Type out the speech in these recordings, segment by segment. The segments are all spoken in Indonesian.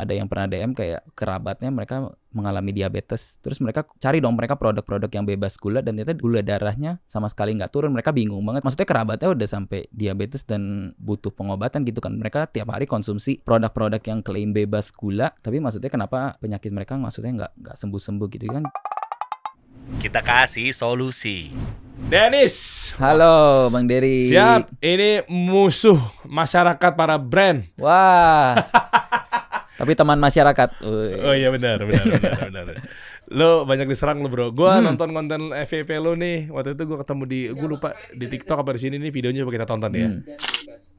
ada yang pernah DM kayak kerabatnya mereka mengalami diabetes terus mereka cari dong mereka produk-produk yang bebas gula dan ternyata gula darahnya sama sekali nggak turun mereka bingung banget maksudnya kerabatnya udah sampai diabetes dan butuh pengobatan gitu kan mereka tiap hari konsumsi produk-produk yang klaim bebas gula tapi maksudnya kenapa penyakit mereka maksudnya nggak nggak sembuh-sembuh gitu kan Kita kasih solusi. Dennis. halo bang Dery Siap. Ini musuh masyarakat para brand. wah tapi teman masyarakat Wih. Oh iya benar, benar, benar, benar. Lo banyak diserang lo bro. Gua Hmm. nonton konten FVP lo nih. Waktu itu gua ketemu di, gua lupa di TikTok apa di sini nih videonya kita tonton ya. Hmm.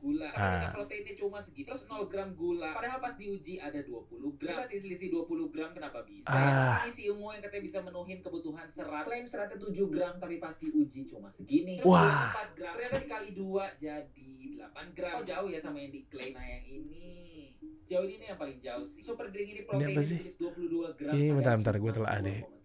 Gula. Ah. Karena proteinnya cuma segitu. Terus 0 gram gula. Padahal pas diuji ada 20 gram. Masih selisih 20 gram kenapa bisa? Ah. Ini si ungu yang katanya bisa menuhin kebutuhan serat. Klaim seratnya 7 gram tapi pas diuji cuma segini. Terus Wah. 4 gram. Ternyata dikali 2 jadi 8 gram. Oh, jauh ya sama yang diklaim. Nah yang ini sejauh ini nih yang paling jauh sih. Super drink ini protein apa sih? tulis 22 gram. Tapi bentar, bentar, gua telah ada.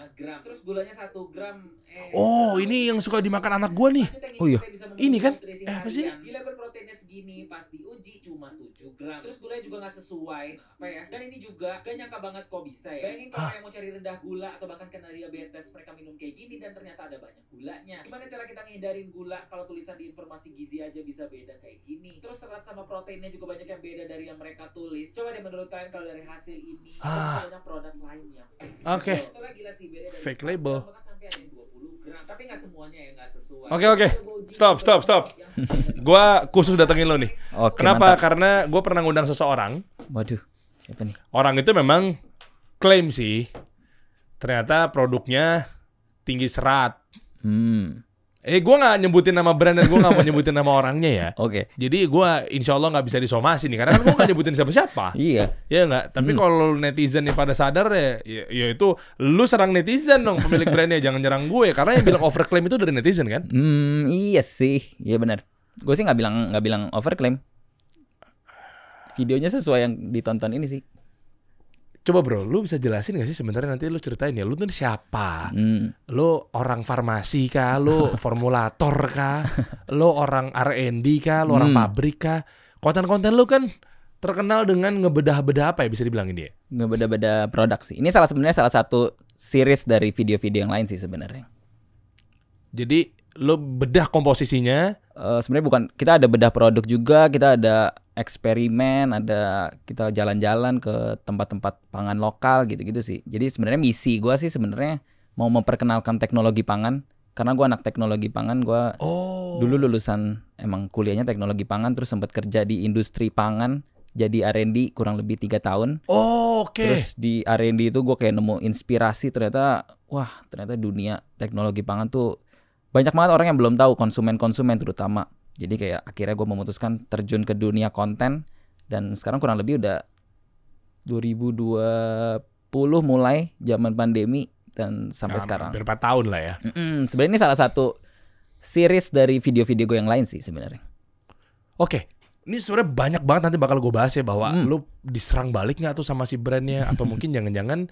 2,75 gram. Terus gulanya 1 gram. Eh, Oh, ini yang suka dimakan anak gua nih. Oh iya. kita bisa Ini kan? Eh, apa sih harian. Gila berproteinnya segini, pas diuji cuma 7 gram. Terus gulanya juga nggak sesuai. Nah, apa ya? Dan ini juga gak nyangka banget kok bisa ya. Bayangin kalau yang mau cari rendah gula atau bahkan kena diabetes, mereka minum kayak gini dan ternyata ada banyak gulanya. Gimana cara kita ngehindarin gula kalau tulisan di informasi gizi aja bisa beda kayak gini? Terus serat sama proteinnya juga banyak yang beda dari yang mereka tulis. Coba deh menurut kalian kalau dari hasil ini, Ah. ada banyak produk lain yang. Oke. Itulah gila sih, Fake 4 label. gram, bahkan sampai ada yang 20 gram. Tapi nggak semuanya ya nggak sesuai. Oke, oke. Stop, stop, stop. Gua khusus datengin lo nih. Oke, Kenapa? mantap. Karena gue pernah ngundang seseorang. Waduh, siapa nih? Orang itu memang klaim sih. Ternyata produknya tinggi serat. Hmm, Eh, gue nggak nyebutin nama brand dan gue nggak mau nyebutin nama orangnya ya. oke. Jadi gue insya Allah nggak bisa disomasi nih. Karena kan gue nggak nyebutin siapa-siapa. Iya, Ya nggak. Tapi Hmm. kalau netizen nih pada sadar ya, ya, ya itu lu serang netizen dong pemilik brandnya. Jangan nyerang gue. Karena yang bilang overclaim itu dari netizen kan. Hmm, iya sih, iya benar. Gue sih nggak bilang nggak bilang overclaim. Videonya sesuai yang ditonton ini sih. Coba bro, lu bisa jelasin gak sih sebenarnya nanti lu ceritain ya, lu tuh siapa? Hmm, Lu orang farmasi kah? Lu formulator kah? Lu orang R&D kah? Lu orang Hmm. pabrik kah? Konten-konten lu kan terkenal dengan ngebedah-bedah apa ya bisa dibilang ini ya? nggak beda-beda produk sih. Ini salah sebenarnya salah satu series dari video-video yang lain sih sebenarnya. Jadi lu bedah komposisinya, Eh, sebenarnya bukan kita ada bedah produk juga, kita ada eksperimen, ada kita jalan-jalan ke tempat-tempat pangan lokal gitu-gitu sih. Jadi sebenarnya misi gua sih sebenarnya mau memperkenalkan teknologi pangan karena gua anak teknologi pangan, gua oh. dulu lulusan emang kuliahnya teknologi pangan terus sempat kerja di industri pangan jadi R&D kurang lebih tiga tahun Oh, oke. terus di R&D itu gue kayak nemu inspirasi ternyata wah ternyata dunia teknologi pangan tuh banyak banget orang yang belum tahu konsumen-konsumen terutama jadi kayak akhirnya gue memutuskan terjun ke dunia konten dan sekarang kurang lebih udah 2020 mulai zaman pandemi dan sampai Nah, sekarang 4 tahun lah ya. Sebenarnya ini salah satu series dari video-video gue yang lain sih sebenarnya Oke. Ini sebenarnya banyak banget nanti bakal gue bahas ya bahwa Hmm. lu diserang balik nggak tuh sama si brandnya atau mungkin jangan-jangan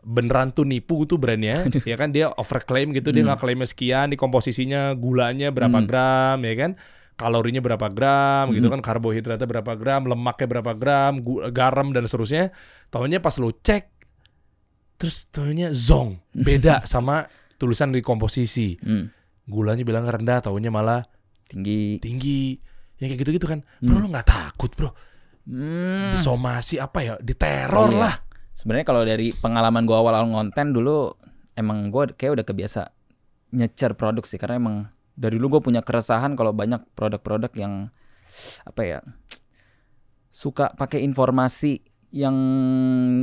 beneran tuh nipu tuh brandnya ya kan? Dia overclaim gitu dia Hmm. nggak klaimnya sekian di komposisinya gulanya berapa Hmm. gram ya kan? Kalorinya berapa gram gitu Hmm. kan? Karbohidratnya berapa gram lemaknya berapa gram garam dan seterusnya. Tahunya pas lu cek terus tahunya zong beda sama tulisan di komposisi. Hmm, gulanya bilang rendah tahunya malah tinggi. tinggi. Ya kayak gitu-gitu kan. Hmm. bro lu nggak takut bro. Hmm. disomasi apa ya? Diteror Iya. lah Sebenarnya kalau dari pengalaman gua awal-awal ngonten dulu emang gua kayak udah kebiasa nyecer produk sih karena emang dari dulu gue punya keresahan kalau banyak produk-produk yang apa ya suka pakai informasi yang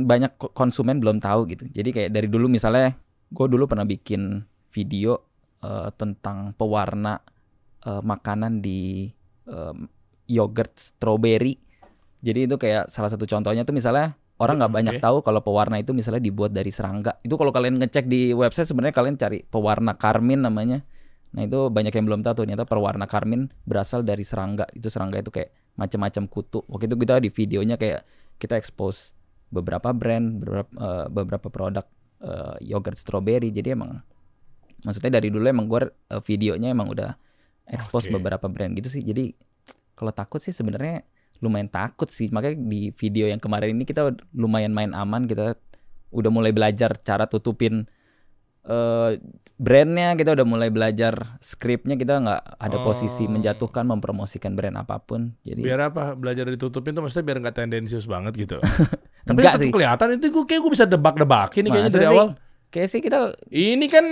banyak ko- konsumen belum tahu gitu. Jadi kayak dari dulu misalnya gue dulu pernah bikin video eh, tentang pewarna eh, makanan di em, yogurt strawberry. Jadi itu kayak salah satu contohnya tuh misalnya orang nggak banyak Oke. tahu kalau pewarna itu misalnya dibuat dari serangga. Itu kalau kalian ngecek di website sebenarnya kalian cari pewarna karmin namanya. Nah itu banyak yang belum tahu ternyata pewarna karmin berasal dari serangga. Itu serangga itu kayak macam-macam kutu. Waktu itu kita di videonya kayak kita expose beberapa brand, beberapa, eh, beberapa produk eh, yogurt strawberry. Jadi emang maksudnya dari dulu emang gue videonya emang udah expose Oke. beberapa brand gitu sih. Jadi kalau takut sih sebenarnya lumayan takut sih makanya di video yang kemarin ini kita lumayan main aman kita udah mulai belajar cara tutupin eh brandnya kita udah mulai belajar skripnya kita nggak ada posisi Oh. menjatuhkan mempromosikan brand apa pun jadi Biar apa? Belajar ditutupin tuh maksudnya biar nggak tendensius banget gitu. Tapi Enggak sih. kelihatan itu gue kayak gue bisa debak-debakin nih kayaknya dari sih? awal. kayak sih kita Ini kan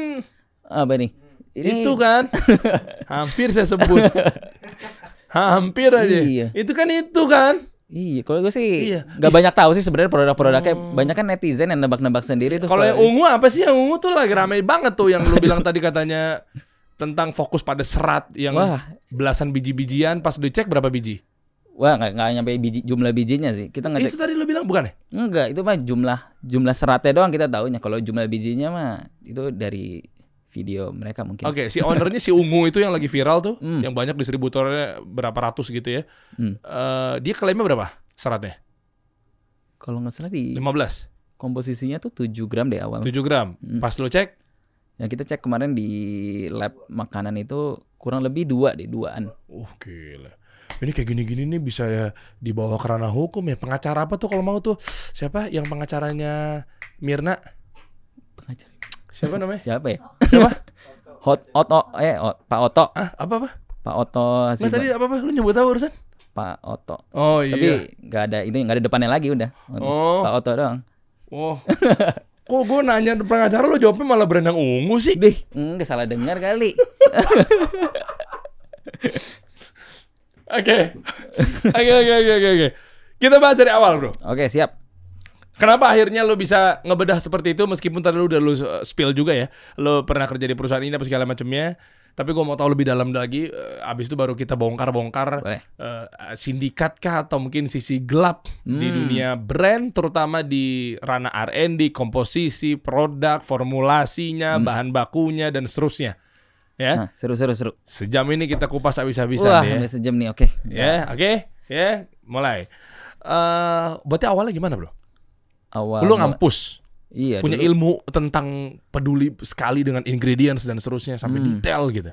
apa nih ini itu kan hampir saya sebut. hampir aja. Iya. Itu kan itu kan. Iya, kalau gue sih Iya. nggak banyak tahu sih sebenarnya produk-produknya. Banyak kan netizen yang nebak-nebak sendiri tuh. Kalau yang ungu apa sih? Yang ungu tuh lagi ramai banget tuh yang lu bilang tadi katanya tentang fokus pada serat yang wah, belasan biji-bijian pas dicek berapa biji? wah nggak nggak nyampe biji jumlah bijinya sih. Kita ngecek Itu tadi lu bilang bukan ya? enggak itu mah jumlah jumlah seratnya doang kita tahunya. Kalau jumlah bijinya mah itu dari video mereka mungkin. Oke, si ownernya si ungu itu yang lagi viral tuh, Hmm. yang banyak distributornya berapa ratus gitu ya. Hmm. Eh, dia klaimnya berapa seratnya? Kalau nggak salah di 15, komposisinya tuh 7 gram deh awal. 7 gram. Hmm. Pas lu cek, Yang kita cek kemarin di lab makanan itu kurang lebih dua deh duaan. uh gila. Ini kayak gini-gini nih bisa ya dibawa ke ranah hukum ya. Pengacara apa tuh kalau mau tuh? Siapa yang pengacaranya Mirna? Siapa namanya? Siapa ya? Siapa? Hot Oto eh Ot- Pak Oto, Ah, apa apa? Pak Oto Nah, Hasibuan. tadi apa apa? Lu nyebut apa urusan? Pak Oto. Oh iya. Tapi nggak ada itu nggak ada depannya lagi udah. Oh. Pak Oto doang. Oh. Kok gue nanya pengacara lu jawabnya malah berendang ungu sih? Dih, enggak salah dengar kali. Oke. Oke oke oke oke oke. Kita bahas dari awal, Bro. Oke, siap. Kenapa akhirnya lo bisa ngebedah seperti itu meskipun tadi lu udah lu uh, spill juga ya. Lo pernah kerja di perusahaan ini apa segala macamnya. Tapi gue mau tahu lebih dalam lagi. uh, abis itu baru kita bongkar-bongkar uh, sindikat kah atau mungkin sisi gelap di Hmm. dunia brand terutama di ranah R&D, komposisi, produk, formulasinya, Hmm. bahan bakunya dan seterusnya. Ya. Nah, seru seru seru. Sejam ini kita kupas habis-habisan Wah, ya. sejam nih. Oke. Ya, oke. Ya, mulai. Eh, berarti awalnya gimana, Bro? Awal Lu ngampus, Iya, punya dulu, ilmu tentang peduli sekali dengan ingredients dan seterusnya sampai Hmm. detail gitu.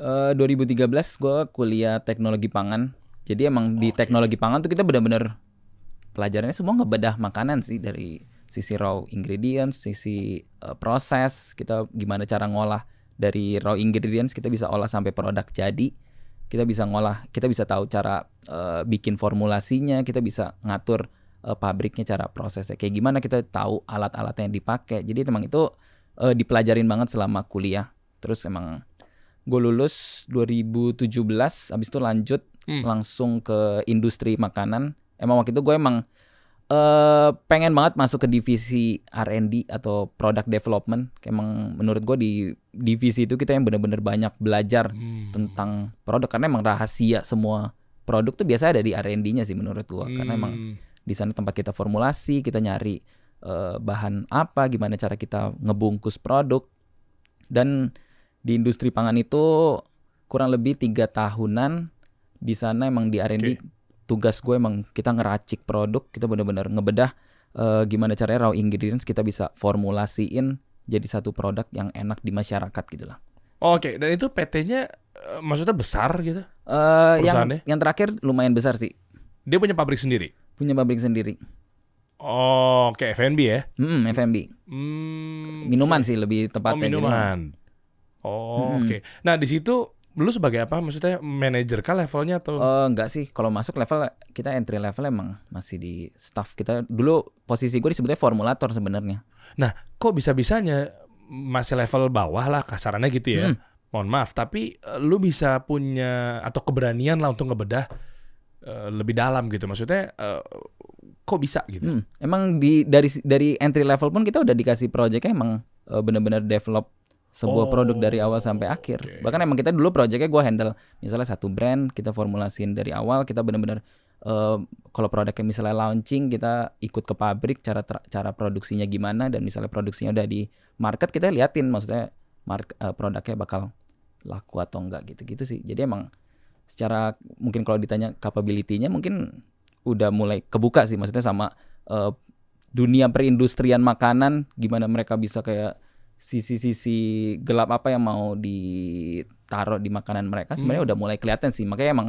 eh, 2013 gue kuliah teknologi pangan. Jadi emang di teknologi pangan tuh kita benar-benar pelajarannya semua ngebedah makanan sih dari sisi raw ingredients, sisi eh, proses, kita gimana cara ngolah dari raw ingredients kita bisa olah sampai produk jadi. Kita bisa ngolah, kita bisa tahu cara eh, bikin formulasinya, kita bisa ngatur eh, pabriknya cara prosesnya kayak gimana kita tahu alat-alat yang dipakai. Jadi emang itu eh, dipelajarin banget selama kuliah. Terus emang gue lulus 2017 habis itu lanjut Hmm. langsung ke industri makanan emang waktu itu gue emang eh pengen banget masuk ke divisi R&D atau product development emang menurut gue di divisi itu kita yang bener-bener banyak belajar Hmm. tentang produk karena emang rahasia semua produk tuh biasa ada di R&D-nya sih menurut gue karena emang Hmm. Di sana tempat kita formulasi, kita nyari eh, bahan apa, gimana cara kita ngebungkus produk. Dan di industri pangan itu kurang lebih tiga tahunan di sana emang di R&D tugas gue emang kita ngeracik produk, kita benar-benar ngebedah eh, gimana caranya raw ingredients kita bisa formulasiin jadi satu produk yang enak di masyarakat gitu lah. Oke, dan itu PT-nya eh, maksudnya besar gitu. Eh, yang yang terakhir lumayan besar sih, Dia punya pabrik sendiri. Punya pabrik sendiri. Oh, kayak F&B ya. Hmm, F&B. Hmm, Minuman oke. sih lebih Oh, tepatnya. Jadi, minuman. Oh, Mm-mm. oke. Nah, di situ lu sebagai apa? Maksudnya manajer kah levelnya atau? Eh, enggak sih, kalau masuk level kita entry level emang masih di staff kita. Dulu posisi gue disebutnya formulator sebenarnya. Kok bisa-bisanya masih level bawah lah kasarannya gitu ya. Mm. Mohon maaf, tapi eh, lu bisa punya atau keberanian lah untuk ngebedah eh, lebih dalam gitu. Maksudnya eh, kok bisa gitu? Hmm, Emang di dari dari entry level pun kita udah dikasih projectnya emang eh, bener-bener develop sebuah Oh, produk dari awal sampai akhir. oke. Bahkan emang kita dulu projectnya gue handle misalnya satu brand kita formulasiin dari awal kita bener-bener eh, kalau produknya misalnya launching kita ikut ke pabrik cara cara produksinya gimana dan misalnya produksinya udah di market kita liatin maksudnya mark, eh, produknya bakal laku atau enggak gitu-gitu sih. Jadi emang secara mungkin kalau ditanya capability-nya mungkin udah mulai kebuka sih maksudnya sama eh, dunia perindustrian makanan gimana mereka bisa kayak sisi-sisi gelap apa yang mau ditaruh di makanan mereka sebenarnya Hmm. udah mulai kelihatan sih makanya emang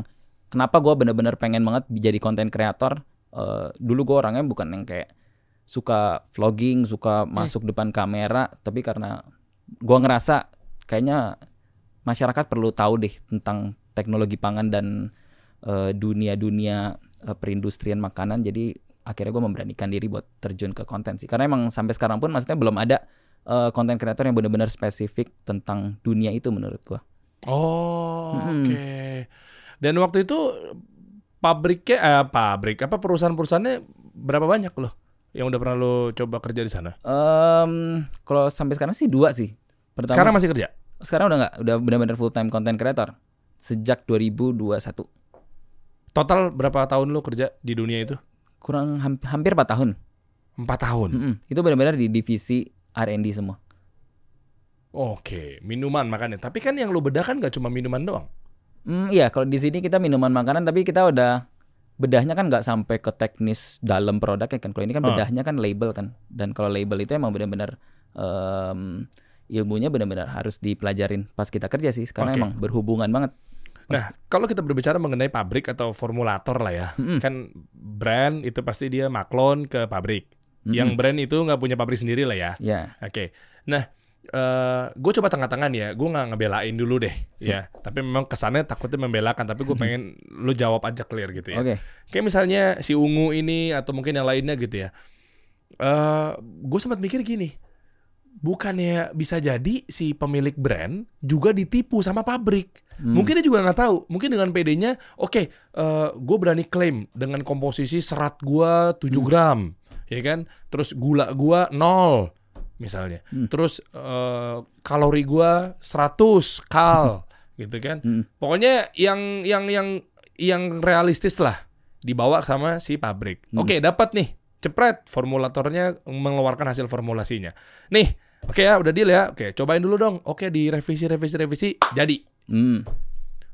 kenapa gue bener-bener pengen banget jadi konten kreator. Eh, dulu gue orangnya bukan yang kayak suka vlogging, suka masuk depan kamera, tapi karena gue ngerasa kayaknya masyarakat perlu tahu deh tentang teknologi pangan dan eh, dunia-dunia eh, perindustrian makanan. Jadi akhirnya gue memberanikan diri buat terjun ke konten sih. Karena emang sampai sekarang pun maksudnya belum ada eh, konten kreator yang benar-benar spesifik tentang dunia itu menurut gue. Oh, Mm-mm. oke. Dan waktu itu pabriknya eh, pabrik apa perusahaan-perusahaannya berapa banyak loh yang udah pernah lo coba kerja di sana? Em, kalau sampai sekarang sih dua sih. Pertama, Sekarang masih kerja? sekarang udah nggak, udah benar-benar full time content creator sejak 2021. Total berapa tahun lo kerja di dunia itu? Kurang ham- hampir 4 tahun. Empat tahun. Mm-mm. Itu benar-benar di divisi R&D semua. Oke, minuman makanya. Tapi kan yang lo bedakan gak cuma minuman doang. Hmm, iya, kalau di sini kita minuman makanan, tapi kita udah bedahnya kan nggak sampai ke teknis dalam produknya kan. Kalau ini kan Ah. bedahnya kan label kan. Dan kalau label itu emang benar-benar em, ilmunya benar-benar harus dipelajarin pas kita kerja sih, karena Oke. emang berhubungan banget. Nah, kalau kita berbicara mengenai pabrik atau formulator lah ya, Mm-mm. kan brand itu pasti dia maklon ke pabrik. Mm-mm. Yang brand itu nggak punya pabrik sendiri lah ya. ya, Oke. Nah, gue coba tengah-tangan ya. Gue nggak ngebelain dulu deh, ya. Tapi memang kesannya takutnya membelakan. Tapi gue pengen lu jawab aja clear gitu ya. oke. Kayak misalnya si ungu ini atau mungkin yang lainnya gitu ya. Eh, gue sempat mikir gini, bukannya bisa jadi si pemilik brand juga ditipu sama pabrik? Hmm. Mungkin dia juga nggak tahu. Mungkin dengan PD-nya, oke, gue berani klaim dengan komposisi serat gua 7 Hmm. gram, ya kan? Terus gula gua 0 misalnya. Hmm. Terus eh, kalori gua 100 kal, gitu kan? Hmm. Pokoknya yang yang yang yang realistis lah dibawa sama si pabrik. Hmm. Oke, dapat nih. Cepret formulatornya mengeluarkan hasil formulasinya. Nih, oke ya, udah deal ya. Oke, cobain dulu dong. Oke, direvisi revisi revisi jadi. Hmm.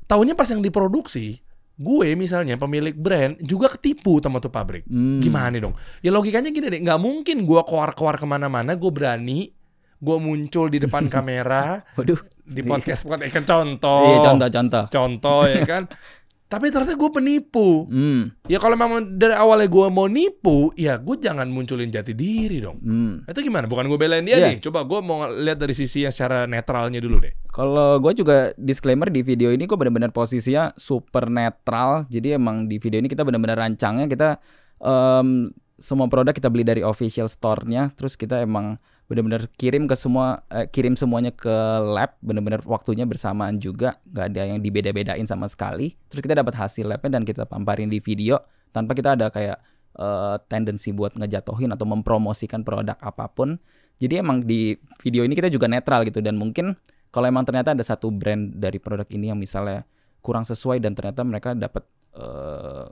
Tahunya pas yang diproduksi, gue misalnya pemilik brand juga ketipu sama tuh pabrik. Hmm. Gimana nih dong? Ya logikanya gini deh, nggak mungkin gue keluar-keluar ke mana-mana, gue berani, gue muncul di depan kamera, Waduh. di podcast podcast kan contoh, Iya, contoh-contoh. contoh ya kan. Tapi ternyata gue penipu. Hmm. Ya kalau memang dari awalnya gue mau nipu, ya gue jangan munculin jati diri dong. Hmm. Itu gimana? Bukan gue belain dia Iya. nih. Coba gue mau lihat dari sisi yang secara netralnya dulu deh. Kalau gue juga disclaimer di video ini gue benar-benar posisinya super netral. Jadi emang di video ini kita benar-benar rancangnya kita em, semua produk kita beli dari official store-nya. Terus kita emang benar-benar kirim ke semua eh, kirim semuanya ke lab. Benar-benar waktunya bersamaan juga. Gak ada yang dibeda-bedain sama sekali. Terus kita dapat hasil labnya dan kita pamparin di video tanpa kita ada kayak eh, tendensi buat ngejatohin atau mempromosikan produk apa pun. Jadi emang di video ini kita juga netral gitu dan mungkin kalau emang ternyata ada satu brand dari produk ini yang misalnya kurang sesuai dan ternyata mereka dapat eh,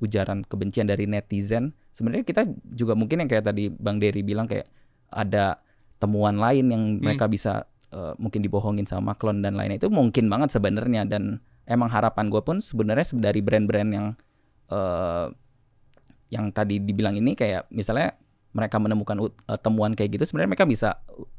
ujaran kebencian dari netizen, sebenarnya kita juga mungkin yang kayak tadi Bang Dery bilang kayak ada temuan lain yang mereka bisa eh, mungkin dibohongin sama klon dan lainnya. Itu mungkin banget sebenarnya dan emang harapan gue pun sebenarnya dari brand-brand yang eh, yang tadi dibilang ini kayak misalnya mereka menemukan eh, temuan kayak gitu sebenarnya mereka bisa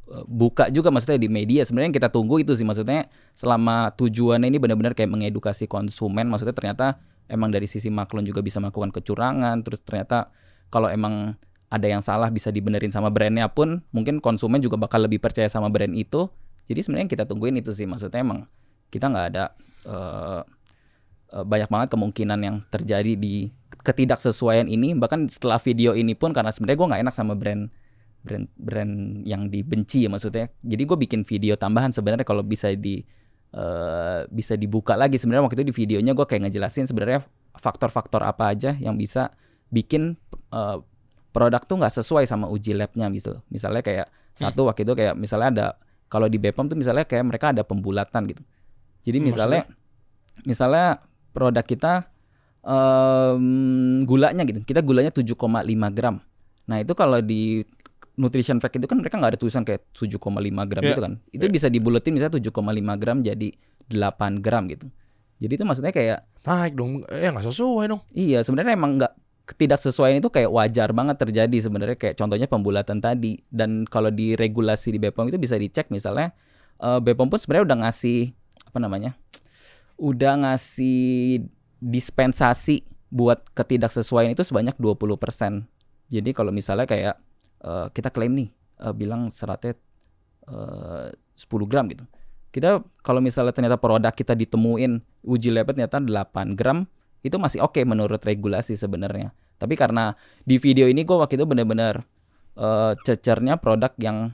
eh, buka juga maksudnya di media. Sebenarnya yang kita tunggu itu sih maksudnya selama tujuannya ini benar-benar kayak mengedukasi konsumen maksudnya ternyata emang dari sisi maklon juga bisa melakukan kecurangan terus ternyata kalau emang ada yang salah bisa dibenerin sama brandnya pun mungkin konsumen juga bakal lebih percaya sama brand itu. Jadi sebenarnya kita tungguin itu sih maksudnya emang kita nggak ada eh, banyak banget kemungkinan yang terjadi di ketidaksesuaian ini. Bahkan setelah video ini pun karena sebenarnya gue nggak enak sama brand brand brand yang dibenci ya maksudnya. Jadi gue bikin video tambahan sebenarnya kalau bisa di eh, bisa dibuka lagi. Sebenarnya waktu itu di videonya gue kayak ngejelasin sebenarnya faktor-faktor apa aja yang bisa bikin eh, produk tuh nggak sesuai sama uji labnya gitu. Misalnya kayak satu waktu itu kayak misalnya ada kalau di Bepom tuh misalnya kayak mereka ada pembulatan gitu. Jadi misalnya misalnya produk kita em, gulanya gitu. Kita gulanya 7,5 gram. Nah itu kalau di nutrition fact itu kan mereka nggak ada tulisan kayak 7,5 gram Iya, gitu kan. Itu bisa dibuletin misalnya 7,5 gram jadi 8 gram gitu. Jadi itu maksudnya kayak Naik dong. Eh nggak sesuai dong. Iya, sebenarnya emang nggak ketidaksesuaian itu kayak wajar banget terjadi sebenarnya kayak contohnya pembulatan tadi dan kalau di regulasi di Bepom itu bisa dicek misalnya eh, Bepom pun sebenarnya udah ngasih apa namanya udah ngasih dispensasi buat ketidaksesuaian itu sebanyak 20%. Jadi kalau misalnya kayak eh, kita klaim nih eh, bilang seratnya eh, 10 gram gitu. Kita kalau misalnya ternyata produk kita ditemuin uji labnya ternyata 8 gram itu masih oke menurut regulasi sebenarnya. Tapi karena di video ini gue waktu itu bener-bener eh, cecernya produk yang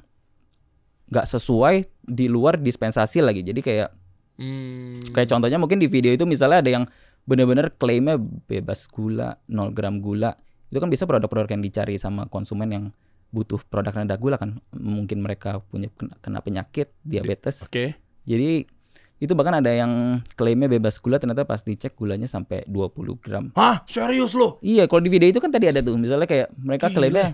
nggak sesuai di luar dispensasi lagi. Jadi kayak Hmm. Kayak contohnya mungkin di video itu misalnya ada yang bener-bener klaimnya bebas gula, 0 gram gula. Itu kan bisa produk-produk yang dicari sama konsumen yang butuh produk rendah gula kan. Mungkin mereka punya kena, kena penyakit, diabetes. Oke. Jadi itu bahkan ada yang klaimnya bebas gula ternyata pas dicek gulanya sampai 20 gram. Hah, serius lo? Iya, kalau di video itu kan tadi ada tuh misalnya kayak mereka Gila. klaimnya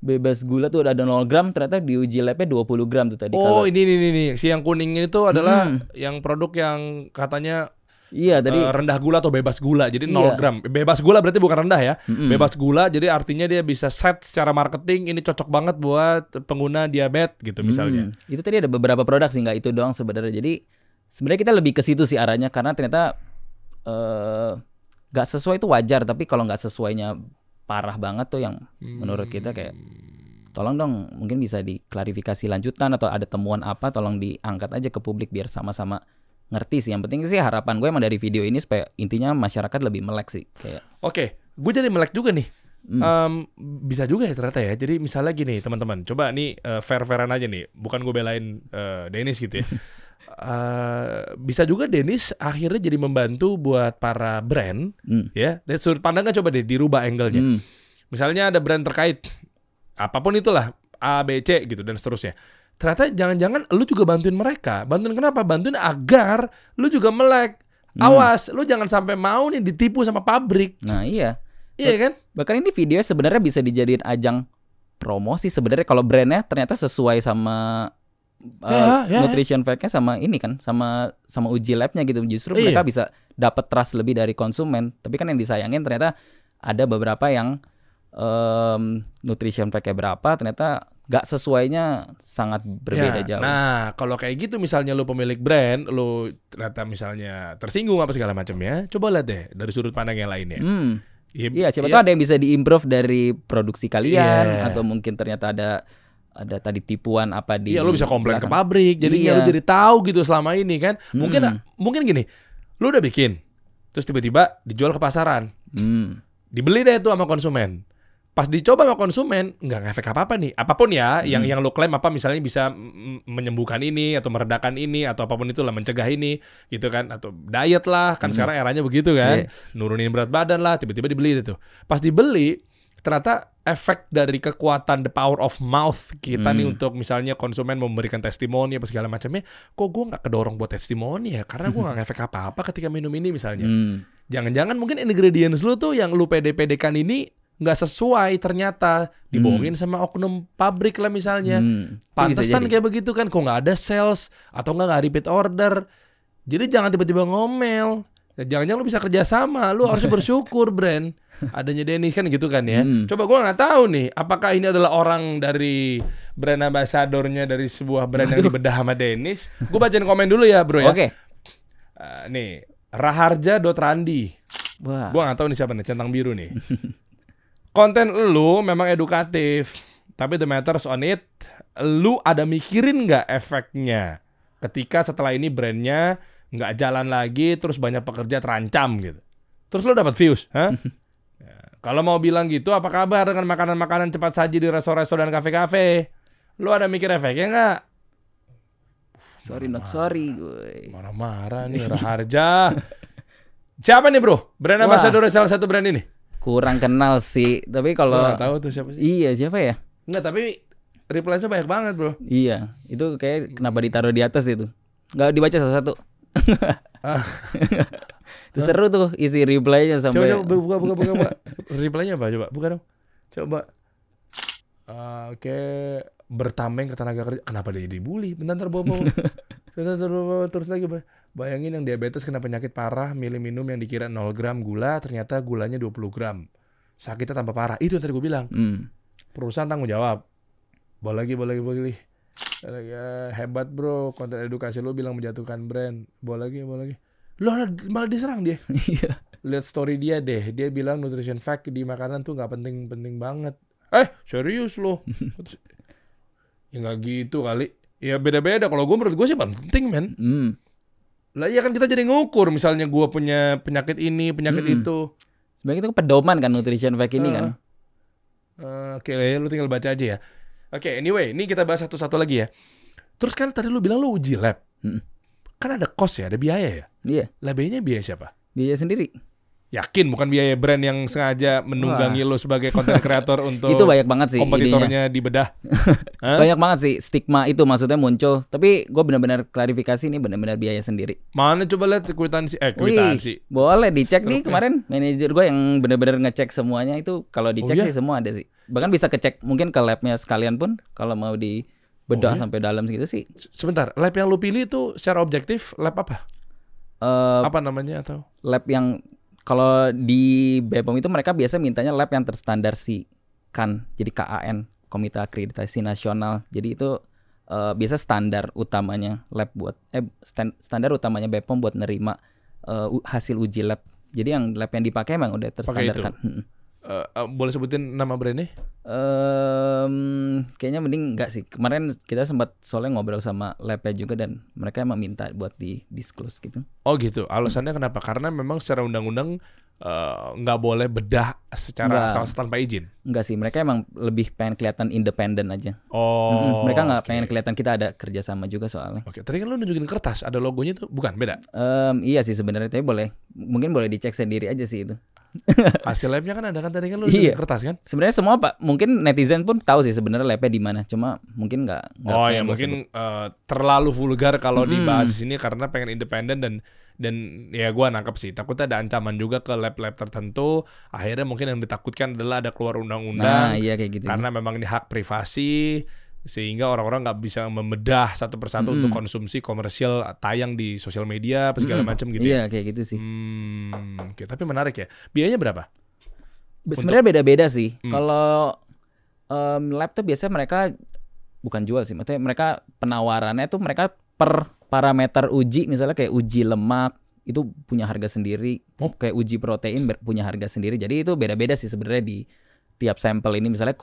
bebas gula tuh ada 0 gram ternyata di uji labnya 20 gram tuh tadi Oh, kalau ini ini ini si yang kuning ini tuh adalah Hmm. yang produk yang katanya Iya tadi eh, rendah gula atau bebas gula. Jadi 0 Iya. gram. Bebas gula berarti bukan rendah ya. Mm-mm. Bebas gula jadi artinya dia bisa set secara marketing ini cocok banget buat pengguna diabetes gitu misalnya. Hmm, itu tadi ada beberapa produk sih nggak itu doang sebenarnya. Jadi sebenarnya kita lebih ke situ sih arahnya karena ternyata eh nggak sesuai itu wajar tapi kalau nggak sesuainya parah banget tuh yang menurut kita kayak tolong dong mungkin bisa diklarifikasi lanjutan atau ada temuan apa tolong diangkat aja ke publik biar sama-sama ngerti sih. Yang penting sih harapan gue emang dari video ini supaya intinya masyarakat lebih melek sih kayak Oke, gue jadi melek juga nih. Hmm. Em, bisa juga ya ternyata ya. Jadi misalnya gini teman-teman, coba nih eh, fair-fairan aja nih. Bukan gue belain eh, Dennis gitu ya. Eh, bisa juga Dennis akhirnya jadi membantu buat para brand hmm, ya. Dari sudut pandangnya coba deh dirubah angle-nya. hmm, Misalnya ada brand terkait apa pun itulah A, B, C gitu dan seterusnya. Ternyata jangan-jangan lu juga bantuin mereka. Bantuin kenapa? Bantuin agar lu juga melek. Hmm. Awas, lu jangan sampai mau nih ditipu sama pabrik. Nah iya. Iya kan? Bahkan ini video sebenarnya bisa dijadiin ajang promosi sebenarnya kalau brandnya ternyata sesuai sama uh, Ya, ya, nutrition fact-nya sama ini kan sama sama uji labnya gitu justru Iya. mereka bisa dapat trust lebih dari konsumen tapi kan yang disayangin ternyata ada beberapa yang em, nutrition fact-nya berapa ternyata nggak sesuainya sangat berbeda Ya, jauh Nah, kalau kayak gitu misalnya lu pemilik brand, lu ternyata misalnya tersinggung apa segala macam ya, coba lihat deh dari sudut pandang yang lainnya. Hmm, Iya, iya siapa iya. tahu ada yang bisa diimprove dari produksi kalian Iya. atau mungkin ternyata ada ada tadi tipuan apa di Iya, lu bisa komplain ke belakang. pabrik, jadinya Iya. lu jadi tahu gitu selama ini kan. Mungkin Hmm. mungkin gini, lu udah bikin, terus tiba-tiba dijual ke pasaran, Hmm. dibeli deh tuh sama konsumen. Pas dicoba sama konsumen, nggak ngefek apa-apa nih. Apa pun ya, yang Hmm. yang lu klaim apa misalnya bisa menyembuhkan ini atau meredakan ini atau apa pun itulah mencegah ini gitu kan atau diet lah kan Hmm. sekarang eranya begitu kan. Iya. Nurunin berat badan lah, tiba-tiba dibeli itu. Pas dibeli, ternyata efek dari kekuatan the power of mouth kita nih Hmm. untuk misalnya konsumen memberikan testimoni apa segala macamnya, kok gue nggak kedorong buat testimoni ya? Karena gue nggak ngefek apa-apa ketika minum ini misalnya. Hmm. Jangan-jangan mungkin ingredients lu tuh yang lu pede-pedekan ini nggak sesuai ternyata dibohongin sama oknum pabrik lah misalnya. Hmm. Pantesan kayak begitu kan, kok nggak ada sales atau nggak nggak repeat order. Jadi jangan tiba-tiba ngomel. Jangan-jangan lu bisa kerja sama, lu harusnya bersyukur brand. Adanya Dennis kan gitu kan ya. Hmm. Coba gua nggak tahu nih, apakah ini adalah orang dari brand ambassadornya dari sebuah brand yang dibedah sama Dennis. Gue bacain komen dulu ya bro ya. Oke. Eh, nih, raharja.randi. Wah. Gua nggak tahu nih siapa nih, centang biru nih. Konten lu memang edukatif, tapi the matters on it, lu ada mikirin nggak efeknya ketika setelah ini brandnya nggak jalan lagi, terus banyak pekerja terancam gitu. Terus lu dapat views, hah? Kalau mau bilang gitu, apa kabar dengan makanan-makanan cepat saji di resto-resto dan kafe-kafe? Lu ada mikir efeknya nggak? Sorry not sorry. gue. Marah-marah nih Raharja. Siapa nih bro? Brand ambassador salah satu brand ini? Kurang kenal sih, tapi kalau tahu tuh siapa sih. iya siapa ya? Enggak, tapi reply-nya banyak banget, Bro. Iya, itu kayak kenapa ditaruh di atas itu? Nggak dibaca satu-satu. Ah. itu seru tuh isi reply-nya Coba sampai coba buka buka buka, buka. reply-nya apa coba? Buka dong. Coba. Ah, Oke, bertameng ke tenaga kerja. Kenapa dia dibully? Bentar ntar bawa bawa. Bentar, ntar bawa, bawa. terus lagi, Bay. Bayangin yang diabetes kena penyakit parah, milih minum yang dikira 0 gram gula, ternyata gulanya 20 gram. Sakitnya tambah parah. Itu yang tadi gue bilang. Hmm. perusahaan tanggung jawab. Boleh lagi, boleh lagi, boleh lagi. Eh, hebat bro, konten edukasi lu bilang menjatuhkan brand. Boleh lagi, boleh lagi. Lu malah- diserang dia. Iya. lihat story dia deh. Dia bilang nutrition fact di makanan tuh nggak penting-penting banget. Eh, serius loh. ya nggak gitu kali. Ya beda-beda. Kalau gue menurut gue sih penting, men. Hmm. Lah iya kan kita jadi ngukur. Misalnya gue punya penyakit ini, penyakit Mm-mm. itu. Sebenarnya itu pedoman kan nutrition fact ini Heeh. kan. Eh, Oke, lah ya, lu tinggal baca aja ya. Oke, anyway, ini kita bahas satu-satu lagi ya. Terus kan tadi lu bilang lu uji lab. Mm. Kan ada cost ya, ada biaya ya. Iya, Labnya biaya siapa? biaya sendiri. Yakin bukan biaya brand yang sengaja menunggangi lu sebagai konten kreator untuk itu banyak banget sih kompetitornya dibedah. Hah? Banyak banget sih stigma itu maksudnya muncul. Tapi gue benar-benar klarifikasi ini benar-benar biaya sendiri. Mana coba lihat kwitansi eh Wih, kwitansi. boleh dicek nih Struknya. kemarin manajer gue yang benar-benar ngecek semuanya itu kalau dicek iya? sih semua ada sih. Bahkan bisa kecek mungkin ke labnya sekalian pun kalau mau di bedah Oh, iya? sampai dalam segitu sih. Sebentar, lab yang lu pilih itu secara objektif lab apa? Eh, Apa namanya atau? lab yang kalau di BPOM itu mereka biasa mintanya lab yang terstandarsikan. Jadi KAN, Komite Akreditasi Nasional. Jadi itu eh, biasa standar utamanya lab buat eh stan- standar utamanya BPOM buat nerima eh, u- hasil uji lab. Jadi yang lab yang dipakai emang udah terstandarkan. Mm-mm. Eh, eh, boleh sebutin nama brandnya? Em, kayaknya mending enggak sih. Kemarin kita sempat soalnya ngobrol sama labnya juga dan mereka emang minta buat di disclose gitu. Oh gitu. Alasannya kenapa? Karena memang secara undang-undang eh, nggak boleh bedah secara Nggak. asal tanpa izin. Enggak sih, mereka emang lebih pengen kelihatan independen aja. Oh. Mm-mm, mereka nggak oke. pengen kelihatan kita ada kerjasama juga soalnya. Oke, tadi kan lu nunjukin kertas, ada logonya tuh, bukan beda. Em, iya sih sebenarnya tapi boleh mungkin boleh dicek sendiri aja sih itu. Hasil labnya kan ada kan tadi kan lu Iya. kertas kan? Sebenarnya semua pak mungkin netizen pun tahu sih sebenarnya labnya di mana. Cuma mungkin nggak. Oh ya mungkin sebut. eh, terlalu vulgar kalau Mm-mm. dibahas di sini karena pengen independen dan dan ya gua nangkep sih takutnya ada ancaman juga ke lab-lab tertentu akhirnya mungkin yang ditakutkan adalah ada keluar Nah undang-undang iya kayak gitu. karena memang ini hak privasi sehingga orang-orang nggak bisa membedah satu persatu Mm-mm. untuk konsumsi komersial tayang di sosial media apa segala Mm-mm. macam gitu ya. Iya kayak gitu sih. Hmm, oke tapi menarik ya. Biayanya berapa? Sebenarnya beda-beda sih. Hmm. Kalau em, lab tuh biasanya mereka bukan jual sih, maksudnya mereka penawarannya tuh mereka per parameter uji, misalnya kayak uji lemak itu punya harga sendiri, Oh. kayak uji protein punya harga sendiri. Jadi itu beda-beda sih sebenarnya di tiap sampel ini. Misalnya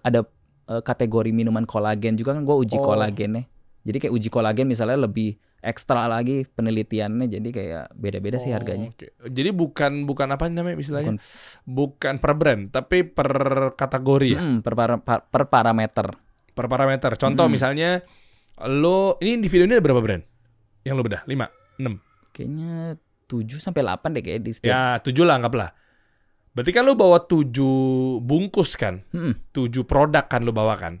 ada eh, kategori minuman kolagen juga kan gue uji Oh. kolagennya. Jadi kayak uji kolagen misalnya lebih ekstra lagi penelitiannya, jadi kayak beda-beda sih Oh, harganya. oke. Jadi bukan bukan apa namanya istilahnya? Bukan- Bukan per brand, tapi per kategori ya, per, par- per parameter. per parameter. Contoh Mm. misalnya lo ini di video ini ada berapa brand? Yang lo bedah? 5, 6. Kayaknya 7 sampai 8 deh kayak di setiap. Ya, 7 lah anggaplah. Berarti kan lo bawa 7 bungkus kan? Mm-mm. 7 produk kan lo bawa kan?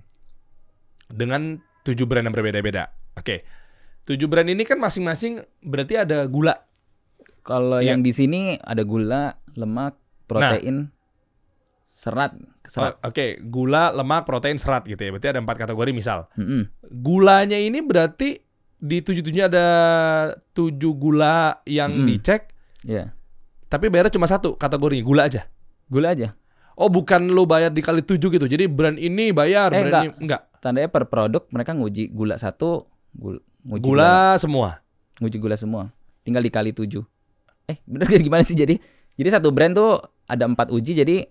Dengan 7 brand yang berbeda-beda. Oke. 7 brand ini kan masing-masing berarti ada gula. Kalau Iya. yang di sini ada gula, lemak, protein, serat, serat. Oh, Oke, gula, lemak, protein, serat gitu ya. Berarti ada empat kategori misal. Mm-mm. Gulanya ini berarti di tujuh tujuhnya ada tujuh gula yang Mm. dicek, Iya. tapi bayarnya cuma satu kategorinya gula aja. Gula aja. Oh bukan lo bayar dikali tujuh gitu. Jadi brand ini bayar, Eh, brand enggak. ini enggak. Tandanya per produk mereka nguji gula satu, gula, nguji Gula semua. nguji gula semua. Tinggal dikali 7. Eh, bener gimana sih jadi? Jadi satu brand tuh ada empat uji jadi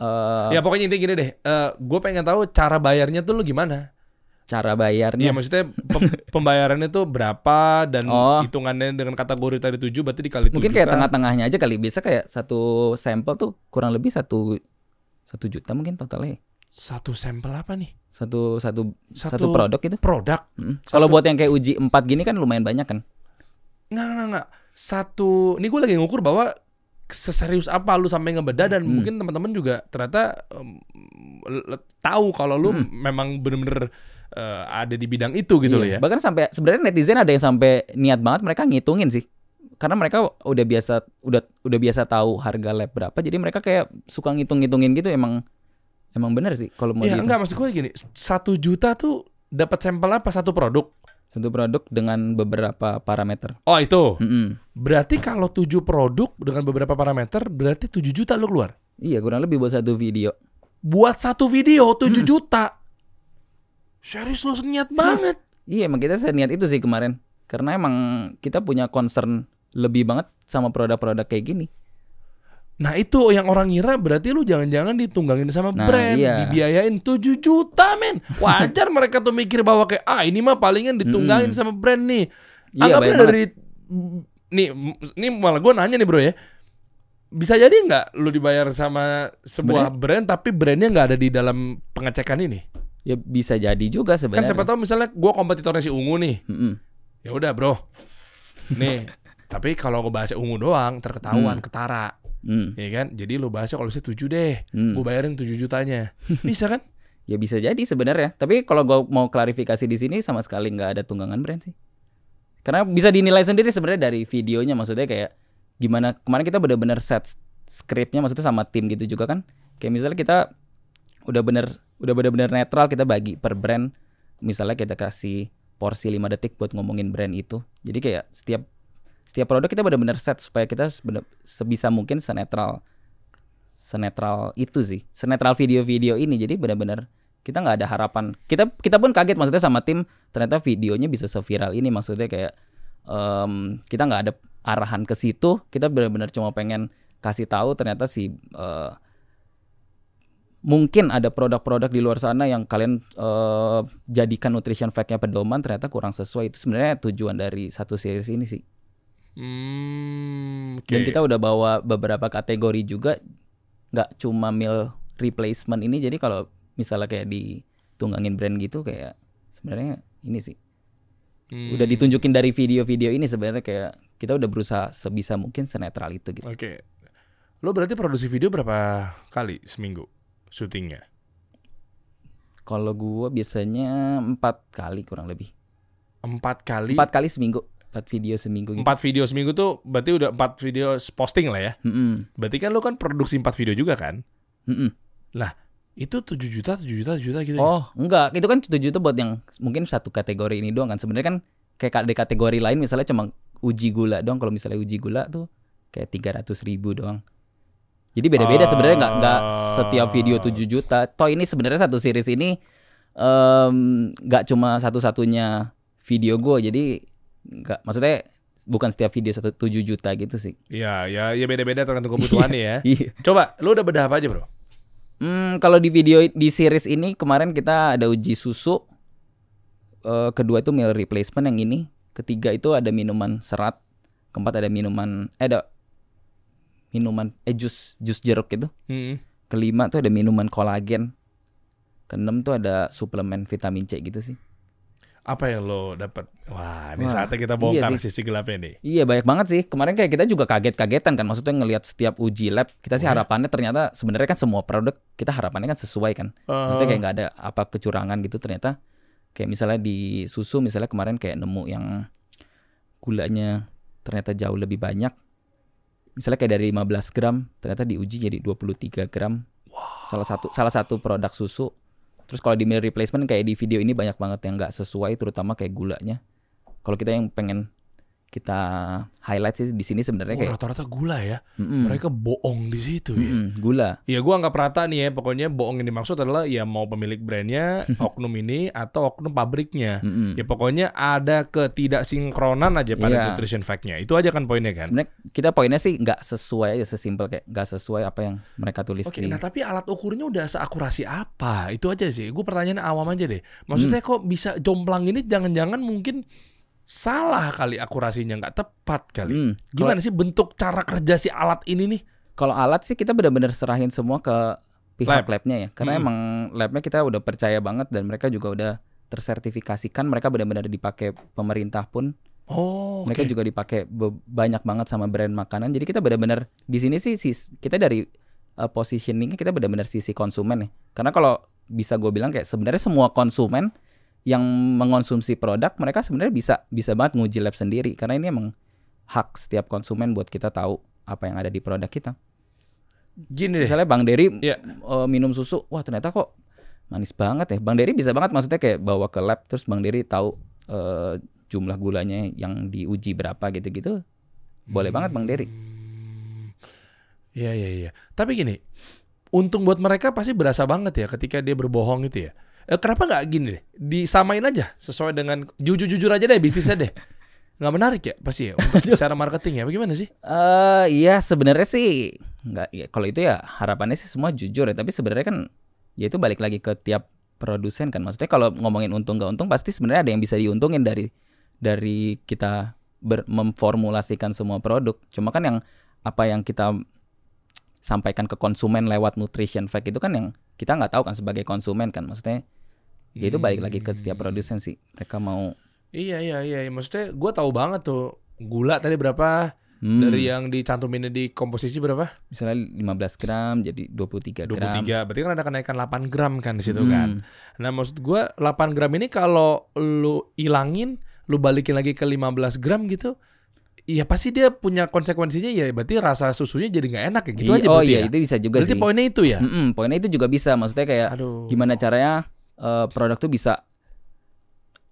eh Ya pokoknya intinya gini deh. gue pengen tahu cara bayarnya tuh lo gimana? cara Iya bayarnya. maksudnya pem- pembayarannya tuh berapa dan Oh. hitungannya dengan kategori tadi tujuh berarti dikali Mungkin tujuh kayak tengah-tengahnya aja kali. Bisa kayak satu sampel tuh kurang lebih satu satu juta mungkin totalnya. Satu sampel apa nih? Satu satu Satu, satu produk itu. produk. Mm. Kalau buat yang kayak uji 4 gini kan lumayan banyak kan. Nggak, nggak, nggak. Satu, ini gue lagi ngukur bahwa seserius apa lu sampai ngebedah dan Hmm. mungkin teman-teman juga ternyata le- tahu kalau lu Hmm. memang bener-bener eh, ada di bidang itu gitu Iya. loh ya. Bahkan sampai sebenarnya netizen ada yang sampai niat banget mereka ngitungin sih. Karena mereka udah biasa udah udah biasa tahu harga lab berapa jadi mereka kayak suka ngitung-ngitungin gitu emang emang bener sih kalau mau Iya dihitung. enggak maksud gue gini, satu juta tuh dapat sampel apa satu produk? Satu produk dengan beberapa parameter. Oh itu, Mm-mm. berarti kalau tujuh produk dengan beberapa parameter berarti 7 juta lu keluar. Iya kurang lebih buat satu video. Buat satu video 7 Hmm. juta. Serius lu niat banget. Iya emang kita seniat itu sih kemarin. Karena emang kita punya concern lebih banget sama produk-produk kayak gini. Nah itu yang orang ngira berarti lu jangan-jangan ditunggangin sama Nah, brand, iya. dibiayain 7 juta men. Wajar mereka tuh mikir bahwa kayak ah ini mah palingan ditunggangin Mm-mm. sama brand nih. Iya, Anggapnya dari nih ini malah gue nanya nih bro ya. Bisa jadi nggak lu dibayar sama sebuah brand tapi brandnya nggak ada di dalam pengecekan ini? Ya bisa jadi juga Kan sebenarnya. siapa tahu misalnya gue kompetitornya si Ungu nih. Mm-mm. Ya udah bro. Nih, tapi kalau gue bahasnya Ungu doang terketahuan Hmm. ketara. Mm. Ya kan? Jadi lu bahasnya kalau bisa 7 deh. Mm. Gue bayarin 7 jutanya. Bisa kan? Ya bisa jadi sebenarnya. Tapi kalau gua mau klarifikasi di sini sama sekali nggak ada tunggangan brand sih. Karena bisa dinilai sendiri sebenarnya dari videonya. Maksudnya kayak gimana kemarin kita benar-benar set scriptnya maksudnya sama tim gitu juga kan. Kayak misalnya kita udah bener udah benar-benar netral kita bagi per brand. Misalnya kita kasih porsi 5 detik buat ngomongin brand itu. Jadi kayak setiap setiap produk kita benar-benar set supaya kita sebenar- sebisa mungkin senetral senetral itu sih senetral video-video ini. Jadi benar-benar kita nggak ada harapan. Kita kita pun kaget maksudnya sama tim ternyata videonya bisa seviral ini. Maksudnya kayak em, kita nggak ada arahan ke situ. Kita benar-benar cuma pengen kasih tahu ternyata si eh, mungkin ada produk-produk di luar sana yang kalian eh, jadikan nutrition fact-nya pedoman ternyata kurang sesuai. Itu sebenarnya tujuan dari satu series ini sih Hmm, oke. dan kita udah bawa beberapa kategori juga, nggak cuma meal replacement ini. Jadi kalau misalnya kayak ditunggangin brand gitu, kayak sebenarnya ini sih Hmm, udah ditunjukin dari video-video ini sebenarnya kayak kita udah berusaha sebisa mungkin senetral itu gitu. Oke. Lo berarti produksi video berapa kali seminggu syutingnya? Kalau gua biasanya empat kali kurang lebih, Empat kali. empat kali seminggu, empat video seminggu. Gitu. Empat video seminggu tuh berarti udah empat video posting lah ya. Mm-mm, Berarti kan lo kan produksi empat video juga kan? mm-mm. Itu 7 juta, 7 juta, 7 juta gitu ya? Oh enggak, itu kan 7 juta buat yang mungkin satu kategori ini doang kan. Sebenarnya kan kayak di kategori lain misalnya cuma uji gula doang. Kalau misalnya uji gula tuh kayak 300 ribu doang. Jadi beda-beda sebenarnya nggak nggak setiap video 7 juta. Toh ini sebenarnya satu series ini nggak cuma satu-satunya video gue. Jadi nggak maksudnya bukan setiap video satu 7 juta gitu sih. Iya, ya, ya beda-beda tergantung kebutuhannya ya. Iya. Coba, lo udah bedah apa aja bro? Hmm, kalau di video di series ini kemarin kita ada uji susu. Eh, kedua itu meal replacement yang ini. Ketiga itu ada minuman serat. Keempat ada minuman eh ada minuman eh jus jus jeruk itu. Hmm. Kelima tuh ada minuman kolagen. Keenam tuh ada suplemen vitamin C gitu sih. Apa yang lo dapat? Wah, ini Wah, saatnya kita iya bongkar sih. sisi gelapnya nih. Iya banyak banget sih. Kemarin kayak kita juga kaget-kagetan kan. Maksudnya ngelihat setiap uji lab. Kita sih harapannya ternyata sebenarnya kan semua produk kita harapannya kan sesuai kan. Maksudnya Eh, kayak nggak ada apa kecurangan gitu ternyata kayak misalnya di susu misalnya kemarin kayak nemu yang gulanya ternyata jauh lebih banyak. Misalnya kayak dari 15 gram ternyata diuji jadi 23 gram. Salah satu salah satu produk susu. Terus kalau di meal replacement kayak di video ini banyak banget yang nggak sesuai terutama kayak gulanya. Kalau kita yang pengen kita highlight sih di sini sebenarnya oh, kayak rata-rata gula ya. mm-mm, Mereka bohong di situ ya. mm-mm, gula. Ya gua anggap rata nih ya, pokoknya bohong yang dimaksud adalah ya mau pemilik brandnya, oknum ini atau oknum pabriknya. Mm-mm. Ya pokoknya ada ketidaksinkronan aja pada Iya. nutrition fact-nya. Itu aja kan poinnya kan. Sebenarnya kita poinnya sih nggak sesuai aja sesimpel kayak nggak sesuai apa yang mereka tulis Oke, di nah tapi alat ukurnya udah seakurasi apa? Itu aja sih. Gue pertanyaan awam aja deh. Maksudnya kok bisa jomplang ini jangan-jangan mungkin salah kali akurasinya nggak tepat kali. Hmm, Gimana sih bentuk cara kerja si alat ini nih? Kalau alat sih kita benar-benar serahin semua ke pihak Lab. labnya ya, karena Mm-mm. emang labnya kita udah percaya banget dan mereka juga udah tersertifikasikan, mereka benar-benar dipakai pemerintah pun, Oh, mereka juga dipakai banyak banget sama brand makanan. Jadi kita benar-benar di sini sih sis- kita dari uh, positioningnya kita benar-benar sisi konsumen ya, karena kalau bisa gue bilang kayak sebenarnya semua konsumen yang mengonsumsi produk mereka sebenarnya bisa bisa banget nguji lab sendiri karena ini emang hak setiap konsumen buat kita tahu apa yang ada di produk kita. Gini deh. Misalnya Bang Dery Iya. eh, minum susu, wah ternyata kok manis banget ya. Bang Dery bisa banget maksudnya kayak bawa ke lab terus Bang Dery tahu eh, jumlah gulanya yang diuji berapa gitu-gitu. Boleh banget Bang Dery. Hmm. Iya iya iya. Tapi gini, untung buat mereka pasti berasa banget ya ketika dia berbohong itu ya. Eh, kenapa nggak gini deh? Disamain aja sesuai dengan jujur-jujur aja deh bisnisnya deh. nggak menarik ya pasti ya untuk secara marketing ya bagaimana sih Eh iya sebenarnya sih nggak ya, kalau itu ya harapannya sih semua jujur ya tapi sebenarnya kan ya itu balik lagi ke tiap produsen kan maksudnya kalau ngomongin untung nggak untung pasti sebenarnya ada yang bisa diuntungin dari dari kita ber, memformulasikan semua produk cuma kan yang apa yang kita sampaikan ke konsumen lewat nutrition fact itu kan yang kita nggak tahu kan sebagai konsumen kan. Maksudnya ya itu balik lagi ke setiap Hmm. produsen sih. Mereka mau iya iya iya maksudnya gue tahu banget tuh gula tadi berapa? Hmm, dari yang dicantumin di komposisi berapa? Misalnya 15 gram jadi 23 gram. 23 berarti kan ada kenaikan 8 gram kan di situ Hmm. kan? Nah maksud gue 8 gram ini kalau lu ilangin lu balikin lagi ke 15 gram gitu Iya pasti dia punya konsekuensinya ya berarti rasa susunya jadi nggak enak ya gitu Iya, aja oh iya ya. itu bisa juga berarti sih poinnya itu ya. Mm-mm, poinnya itu juga bisa maksudnya kayak Aduh. gimana caranya eh, produk tuh bisa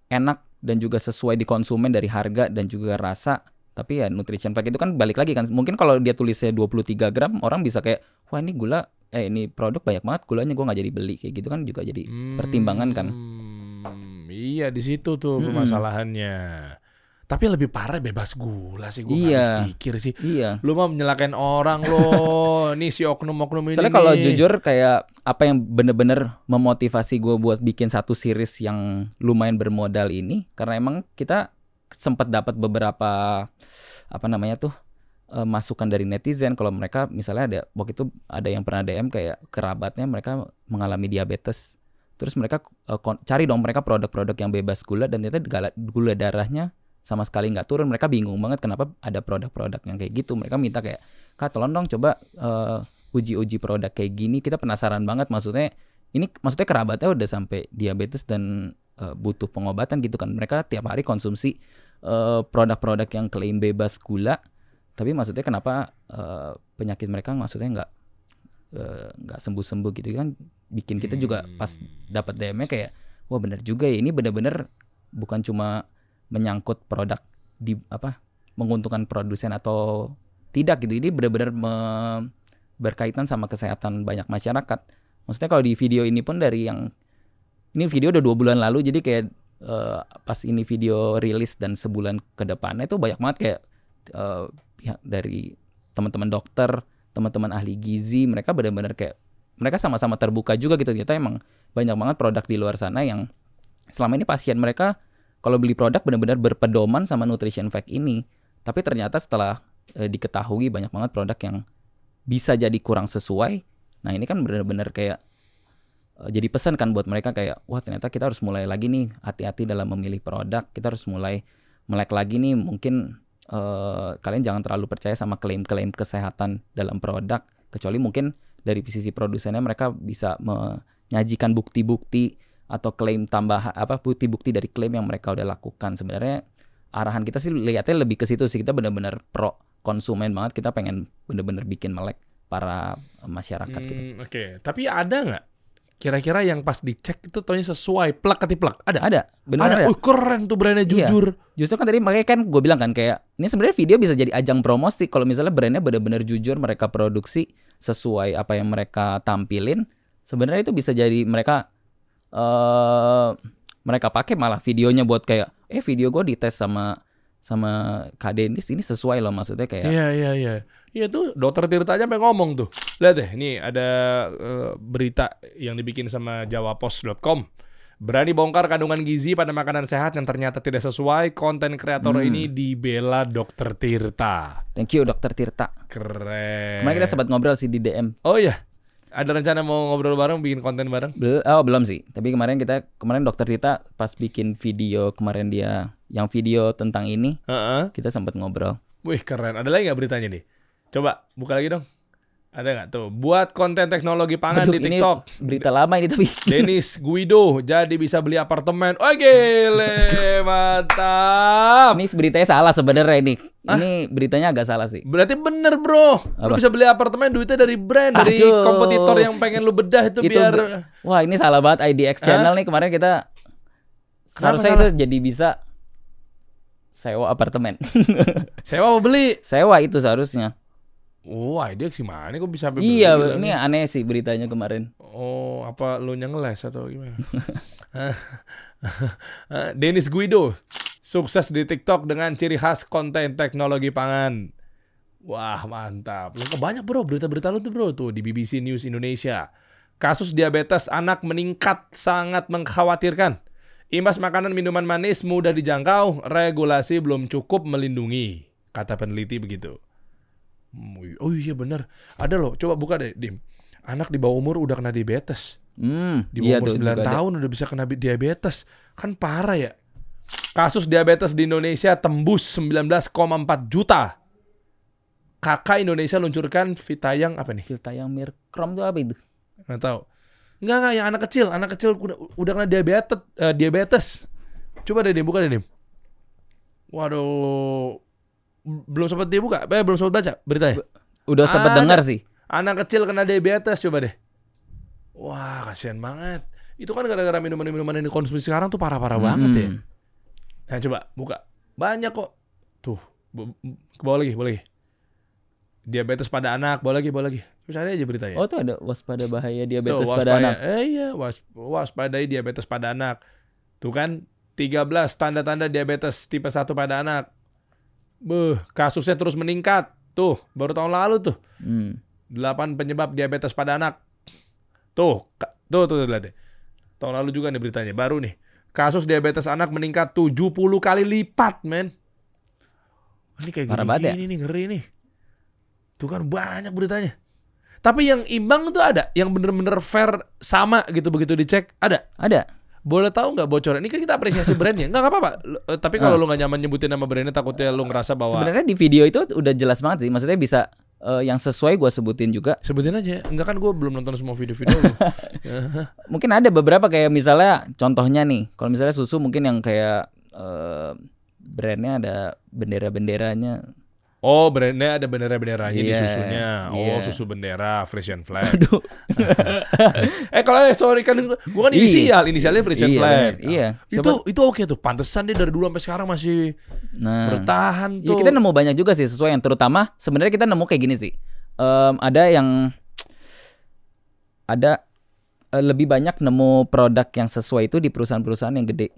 enak dan juga sesuai di konsumen dari harga dan juga rasa tapi ya nutrition fact itu kan balik lagi kan mungkin kalau dia tulisnya 23 gram orang bisa kayak wah ini gula eh ini produk banyak banget gulanya gua nggak jadi beli kayak gitu kan juga jadi pertimbangan kan. Hmm, Iya di situ tuh Mm-mm. permasalahannya. Tapi lebih parah bebas gula sih gue Iya. habis pikir sih. iya Lu mah menyalahkan orang loh. nih si oknum-oknum ini. Soalnya kalau jujur kayak apa yang bener-bener memotivasi gue buat bikin satu series yang lumayan bermodal ini karena emang kita sempat dapat beberapa apa namanya tuh eh, masukan dari netizen kalau mereka misalnya ada waktu itu ada yang pernah DM kayak kerabatnya mereka mengalami diabetes terus mereka kon- cari dong mereka produk-produk yang bebas gula dan ternyata gula darahnya sama sekali nggak turun. Mereka bingung banget kenapa ada produk-produk yang kayak gitu. Mereka minta kayak kak tolong dong coba eh, uji-uji produk kayak gini. Kita penasaran banget maksudnya ini maksudnya kerabatnya udah sampai diabetes dan eh, butuh pengobatan gitu kan. Mereka tiap hari konsumsi eh, produk-produk yang klaim bebas gula. Tapi maksudnya kenapa eh, penyakit mereka maksudnya nggak nggak sembuh-sembuh gitu kan? Bikin kita juga pas Hmm. dapat DM-nya kayak wah bener juga ya. Ini bener-bener bukan cuma menyangkut produk di apa menguntungkan produsen atau tidak gitu. Ini bener-bener me- berkaitan sama kesehatan banyak masyarakat. Maksudnya kalau di video ini pun dari yang ini video udah dua bulan lalu jadi kayak eh, pas ini video rilis dan sebulan ke depannya itu banyak banget kayak eh, pihak dari teman-teman dokter teman-teman ahli gizi mereka benar-benar kayak mereka sama-sama terbuka juga gitu. Ternyata emang banyak banget produk di luar sana yang selama ini pasien mereka kalau beli produk benar-benar berpedoman sama nutrition fact ini. Tapi ternyata setelah eh, diketahui banyak banget produk yang bisa jadi kurang sesuai nah ini kan benar-benar kayak eh, jadi pesan kan buat mereka kayak wah ternyata kita harus mulai lagi nih hati-hati dalam memilih produk kita harus mulai melek lagi nih mungkin eh, kalian jangan terlalu percaya sama klaim-klaim kesehatan dalam produk. Kecuali mungkin dari sisi produsennya mereka bisa menyajikan bukti-bukti atau klaim tambah apa bukti-bukti dari klaim yang mereka udah lakukan sebenarnya arahan kita sih lihatnya lebih ke situ sih kita benar-benar pro konsumen banget kita pengen benar-benar bikin melek para masyarakat gitu Hmm, Oke, tapi ada nggak kira-kira yang pas dicek itu taunya sesuai plak ketiplak? Ada. ada benar ada. ada Oh, keren tuh brandnya Iya. jujur. Justru kan tadi makanya kan gue bilang kan kayak ini sebenarnya video bisa jadi ajang promosi kalau misalnya brandnya benar-benar jujur mereka produksi sesuai apa yang mereka tampilin sebenarnya itu bisa jadi mereka eh mereka pakai malah videonya buat kayak eh video gue dites sama sama Kak Denis ini sesuai loh maksudnya kayak Iya iya iya. Iya tuh dokter Tirta aja sampai ngomong tuh. Lihat deh, nih ada eh, berita yang dibikin sama jawapos.com. Berani bongkar kandungan gizi pada makanan sehat yang ternyata tidak sesuai. Konten kreator Hmm. ini dibela dokter Tirta. thank you dokter Tirta Keren. kemarin kita sempat ngobrol sih di DM Oh iya. Ada rencana mau ngobrol bareng, bikin konten bareng? Bel- oh belum sih tapi kemarin kita kemarin dokter Tirta pas bikin video kemarin dia yang video tentang ini Heeh. kita sempat ngobrol Wih keren. Ada lagi nggak beritanya nih? Coba buka lagi dong. Ada nggak tuh? Buat konten teknologi pangan Aduh, di ini TikTok. berita lama ini tapi Dennis Guido jadi bisa beli apartemen. Oh gile, mantap. ini beritanya salah sebenarnya ini. Ini beritanya agak salah sih. Berarti bener bro, lu Apa? bisa beli apartemen duitnya dari brand, dari Aduh. kompetitor yang pengen lu bedah itu, Itu biar Wah ini salah banget IDX channel nih kemarin kita Kenapa seharusnya salah? itu jadi bisa sewa apartemen. sewa mau beli. sewa itu seharusnya. Wah, dia sih mana kok bisa sampai iya, ini bilangnya? aneh sih beritanya kemarin. Oh, apa lu ngeles atau gimana? Dennis Guido, Sukses di TikTok dengan ciri khas konten teknologi pangan. Wah, mantap. Lu banyak bro berita-berita lu tuh bro tuh di BBC News Indonesia. Kasus diabetes anak meningkat sangat mengkhawatirkan. Imbas makanan minuman manis mudah dijangkau, regulasi belum cukup melindungi, kata peneliti begitu. Oh iya bener. Ada loh, coba buka deh, Dim. Anak di bawah umur udah kena diabetes. Hmm, Di iya bawah umur tuh 9 juga ada. tahun udah bisa kena diabetes. Kan parah ya. Kasus diabetes di Indonesia tembus 19,4 juta. Kakak Indonesia luncurkan Vitayang apa nih? Filta yang Mirkrom tuh apa itu? Nggak tahu. Enggak enggak yang anak kecil, anak kecil udah, udah kena diabetes, eh, diabetes. Coba deh Dim, buka deh Dim. Waduh. Belum sempat dia buka, eh, belum sempat baca beritanya. Udah sempet Ada. dengar sih. Anak kecil kena diabetes coba deh. Wah, kasihan banget. Itu kan gara-gara minuman-minuman yang dikonsumsi sekarang tuh parah-parah banget ya. Hmm. Nah, coba buka. Banyak kok. Tuh, ke bawah lagi, boleh lagi. Diabetes pada anak, boleh lagi, boleh lagi. Cari aja beritanya. Oh tuh ada waspada bahaya Tuh, diabetes pada waspada- anak. Eh iya, was, waspadai diabetes pada anak. Tuh kan 13 tanda-tanda diabetes tipe 1 pada anak. Beuh, kasusnya terus meningkat. Tuh, baru tahun lalu tuh. Hmm. 8 penyebab diabetes pada anak. Tuh, tuh, tuh, tuh, lihat deh. Tahun lalu juga nih beritanya, baru nih. Kasus diabetes anak meningkat 70 kali lipat, men. Ini kayak Parah gini, ya? gini nih, ngeri nih. Tuh kan banyak beritanya. Tapi yang imbang tuh ada, yang bener-bener fair sama gitu begitu dicek, ada. Ada. Boleh tahu nggak bocoran? Ini kan kita apresiasi brandnya, nggak apa-apa. Eh, Tapi kalau Ah. lu nggak nyaman nyebutin nama brandnya, takutnya lu ngerasa bahwa Sebenarnya di video itu udah jelas banget sih. Maksudnya bisa eh, yang sesuai gue sebutin juga. sebutin aja. Enggak kan gue belum nonton semua video-video lu. Mungkin ada beberapa kayak misalnya contohnya nih. Kalau misalnya susu mungkin yang kayak eh, brandnya ada bendera-benderanya. Oh, brandnya ada bendera-benderanya di Iya, susunya. Oh, iya. susu bendera, Frisian Flag. Aduh. eh, kalau eh, sorry kan gua kan Iya. inisial, inisialnya Frisian Iya, Flag. bener. Iya. Itu itu oke tuh. Pantesan dia dari dulu sampai sekarang masih Nah. bertahan Ya tuh. kita nemu banyak juga sih sesuai yang terutama sebenarnya kita nemu kayak gini sih. Em, ada yang ada eh, lebih banyak nemu produk yang sesuai itu di perusahaan-perusahaan yang gede.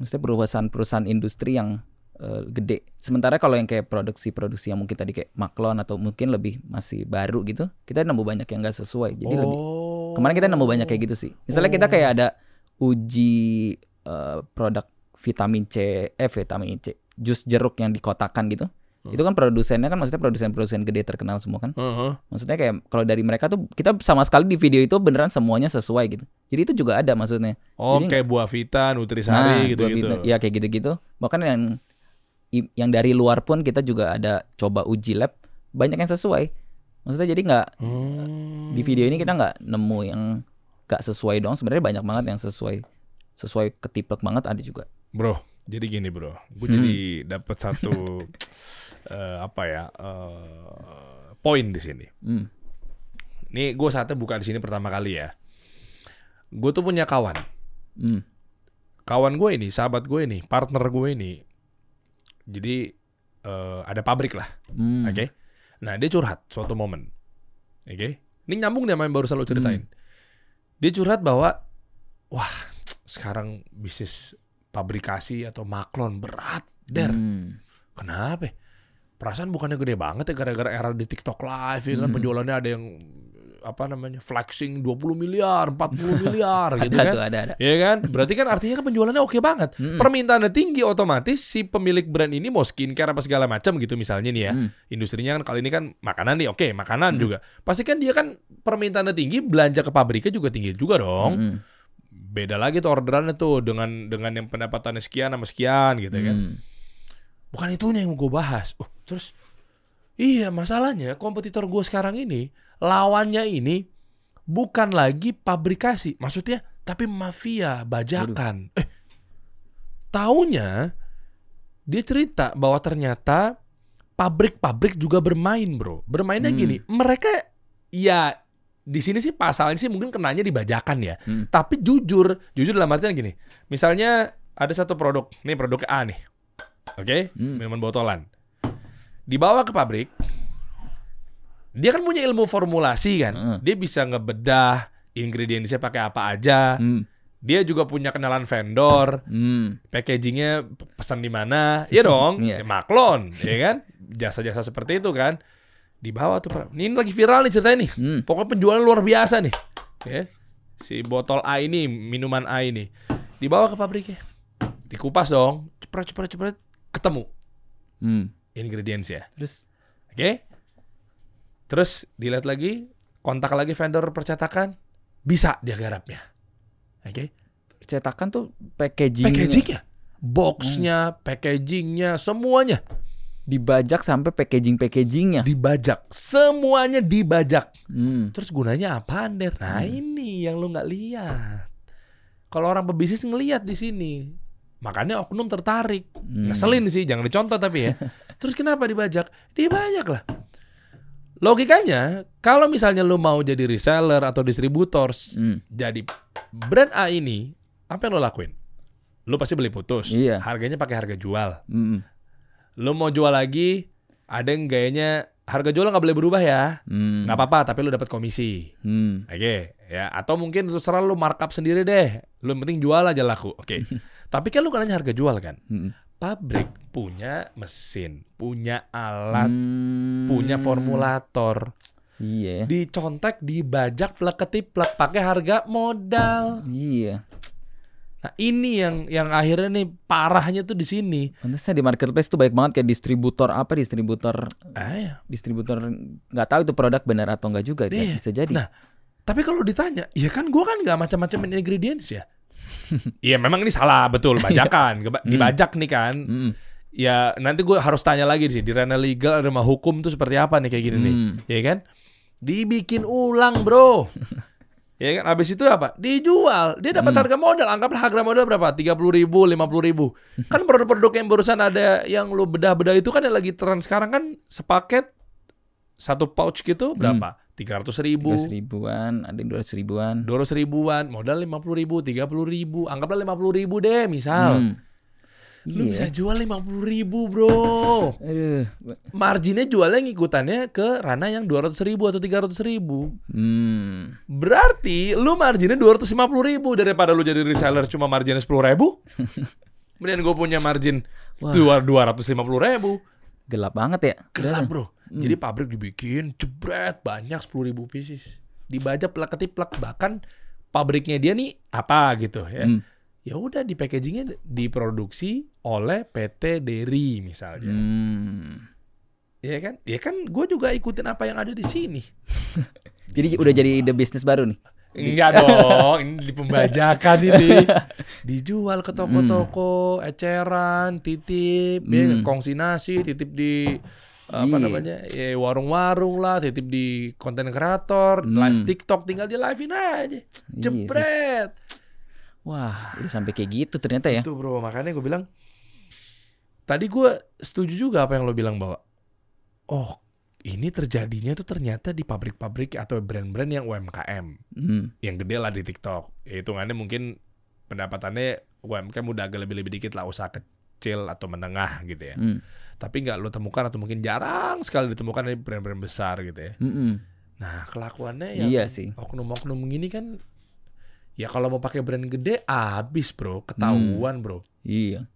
Maksudnya perusahaan-perusahaan industri yang eh, gede. Sementara kalau yang kayak produksi-produksi yang mungkin tadi kayak Maklon atau mungkin lebih masih baru gitu, kita nemu banyak yang nggak sesuai. Jadi lebih Oh. kemarin kita nemu banyak kayak gitu sih. Misalnya kita kayak ada uji eh, produk vitamin C, eh vitamin C, jus jeruk yang dikotakan gitu. Hmm. Itu kan produsennya kan maksudnya produsen-produsen gede terkenal semua kan. Heeh. Maksudnya kayak kalau dari mereka tuh kita sama sekali di video itu beneran semuanya sesuai gitu. Jadi itu juga ada maksudnya. Oh, Jadi- kayak buah vita, nutrisari dua gitu-gitu. vita- ya kayak gitu-gitu. Bahkan yang yang dari luar pun kita juga ada coba uji lab banyak yang sesuai. Maksudnya jadi nggak Hmm. di video ini kita nggak nemu yang nggak sesuai dong. Sebenarnya banyak banget yang sesuai sesuai ketiplek banget ada juga. Bro, jadi gini bro, gue Hmm. jadi dapat satu eh, apa ya eh, poin di sini. Hmm. Ini gue saatnya buka di sini pertama kali ya. Gue tuh punya kawan, Hmm. kawan gue ini, sahabat gue ini, partner gue ini. Jadi eh, ada pabrik lah, Hmm. oke? Nah dia curhat suatu momen, oke? Ini nyambung nih sama yang baru selalu ceritain. Dia curhat bahwa, wah sekarang bisnis pabrikasi atau maklon berat, der. Hmm. Kenapa? Perasaan bukannya gede banget ya gara-gara era di TikTok live ya kan Hmm. penjualannya ada yang apa namanya flexing 20 miliar, 40 miliar gitu ada kan. tuh ada ada. Iya kan? Berarti kan artinya kan penjualannya oke banget. Hmm. Permintaannya tinggi otomatis si pemilik brand ini mau skincare apa segala macam gitu misalnya nih ya. Hmm. Industrinya kan kali ini kan makanan nih, oke, makanan Hmm. juga. Pasti kan dia kan permintaannya tinggi, belanja ke pabriknya juga tinggi juga dong. Hmm. Beda lagi tuh orderannya tuh dengan dengan yang pendapatannya sekian sama sekian gitu kan. Hmm. Bukan itunya yang gue bahas. Oh, terus iya masalahnya kompetitor gue sekarang ini lawannya ini bukan lagi pabrikasi, maksudnya tapi mafia bajakan. Eh, taunya dia cerita bahwa ternyata pabrik-pabrik juga bermain bro. Bermainnya Hmm. gini, mereka ya di sini sih pasalnya sih mungkin kenanya di bajakan ya. Hmm. Tapi jujur, jujur dalam artian gini. Misalnya ada satu produk, nih produk A nih. Oke, Hmm. minuman botolan. Dibawa ke pabrik. Dia kan punya ilmu formulasi kan. Hmm. Dia bisa ngebedah ingredientsnya pakai apa aja. Hmm. Dia juga punya kenalan vendor, Hmm. packagingnya pesan di mana, ya dong, Iya. ya maklon, ya kan, jasa-jasa seperti itu kan, di bawah tuh, ini lagi viral nih ceritanya nih, Hmm. pokoknya penjualan luar biasa nih, ya, si botol A ini, minuman A ini, dibawa ke pabriknya, dikupas dong, cepret cepret cepret, ketemu Hmm. Ingredients ya, Terus oke, terus dilihat lagi, kontak lagi vendor percetakan, bisa dia garapnya, oke. cetakan tuh packaging packagingnya, boxnya, packagingnya, semuanya dibajak sampai packaging packagingnya. dibajak, semuanya dibajak. Hmm. Terus gunanya apaan der? Nah ini yang lu nggak lihat. Kalau orang pebisnis ngelihat di sini, makanya oknum tertarik. Hmm. Ngeselin sih, jangan dicontoh tapi ya. Terus kenapa dibajak? Dibajak lah. Logikanya, kalau misalnya lu mau jadi reseller atau distributors, Hmm. jadi brand A ini, apa yang lo lakuin? Lu pasti beli putus. Iya. Harganya pakai harga jual. Hmm. Lu mau jual lagi, ada yang gayanya harga jual nggak boleh berubah ya. Hmm. Nggak apa-apa, tapi lu dapat komisi. Hmm. Oke, ya. Atau mungkin terserah lu markup sendiri deh. Lu yang penting jual aja laku. Oke. tapi kan lu kan hanya harga jual kan. Hmm. Pabrik punya mesin, punya alat, Hmm. punya formulator. Iya. Dicontek, dibajak, plek ketiplek pakai harga modal. Iya. Nah, ini yang yang akhirnya nih parahnya tuh di sini. Pantasnya di marketplace tuh baik banget kayak distributor apa distributor Ah, ya. distributor nggak tahu itu produk benar atau enggak juga Iya. bisa jadi. Nah, Tapi kalau ditanya, ya kan gua kan nggak macam-macam ingredients ya. Iya memang ini salah betul bajakan, Keba- Hmm. dibajak nih kan. Mm-mm. Ya nanti gue harus tanya lagi sih di ranah legal ada mah hukum tuh seperti apa nih kayak gini nih, Hmm. ya kan? Dibikin ulang bro. ya kan, habis itu apa? Dijual, dia dapat Hmm. harga modal. Anggaplah harga modal berapa? Tiga puluh ribu, lima puluh ribu. Kan produk-produk yang barusan ada yang lu bedah-bedah itu kan yang lagi tren sekarang kan sepaket satu pouch gitu berapa? Tiga ratus ribu. 300 ribuan, ada yang 200 ribuan. dua ratus ribuan, modal lima puluh ribu, tiga puluh ribu, anggaplah lima puluh ribu deh misal. Hmm. Lu Iya. bisa jual lima puluh ribu bro. Aduh. Marginnya jualnya ngikutannya ke ranah yang dua ratus ribu atau tiga ratus ribu. Hmm. Berarti lu marginnya dua ratus lima puluh ribu daripada lu jadi reseller cuma marginnya sepuluh ribu. Kemudian gue punya margin dua dua ratus lima puluh ribu. Gelap banget ya. Gelap bro. Jadi pabrik dibikin jebret banyak sepuluh ribu pieces. Dibajak plak ketiplak bahkan pabriknya dia nih apa gitu ya. Hmm. Ya udah di packagingnya diproduksi oleh PT Deri misalnya. Hmm. Ya kan? Ya kan gue juga ikutin apa yang ada di sini. Jadi udah jadi ide bisnis baru nih. Enggak dong, ini di pembajakan ini. Dijual ke toko-toko, eceran, titip, ya, Hmm. kongsi nasi, titip di apa Iya. namanya? Ya warung-warung lah, titip di konten kreator, Hmm. live TikTok tinggal di live-in aja. Iya Jebret. Wah, udah sampai kayak gitu ternyata ya. Itu bro, makanya gue bilang tadi gue setuju juga apa yang lo bilang bahwa oh ini terjadinya tuh ternyata di pabrik-pabrik atau brand-brand yang UMKM Hmm. yang gede lah di TikTok. Ya, hitungannya mungkin pendapatannya UMKM udah agak lebih-lebih dikit lah usaha kecil atau menengah gitu ya. Hmm. Tapi nggak lo temukan atau mungkin jarang sekali ditemukan di brand-brand besar gitu ya. Mm-mm. Nah kelakuannya yang Iya sih. oknum-oknum gini kan ya kalau mau pakai brand gede abis bro, ketahuan bro. Iya.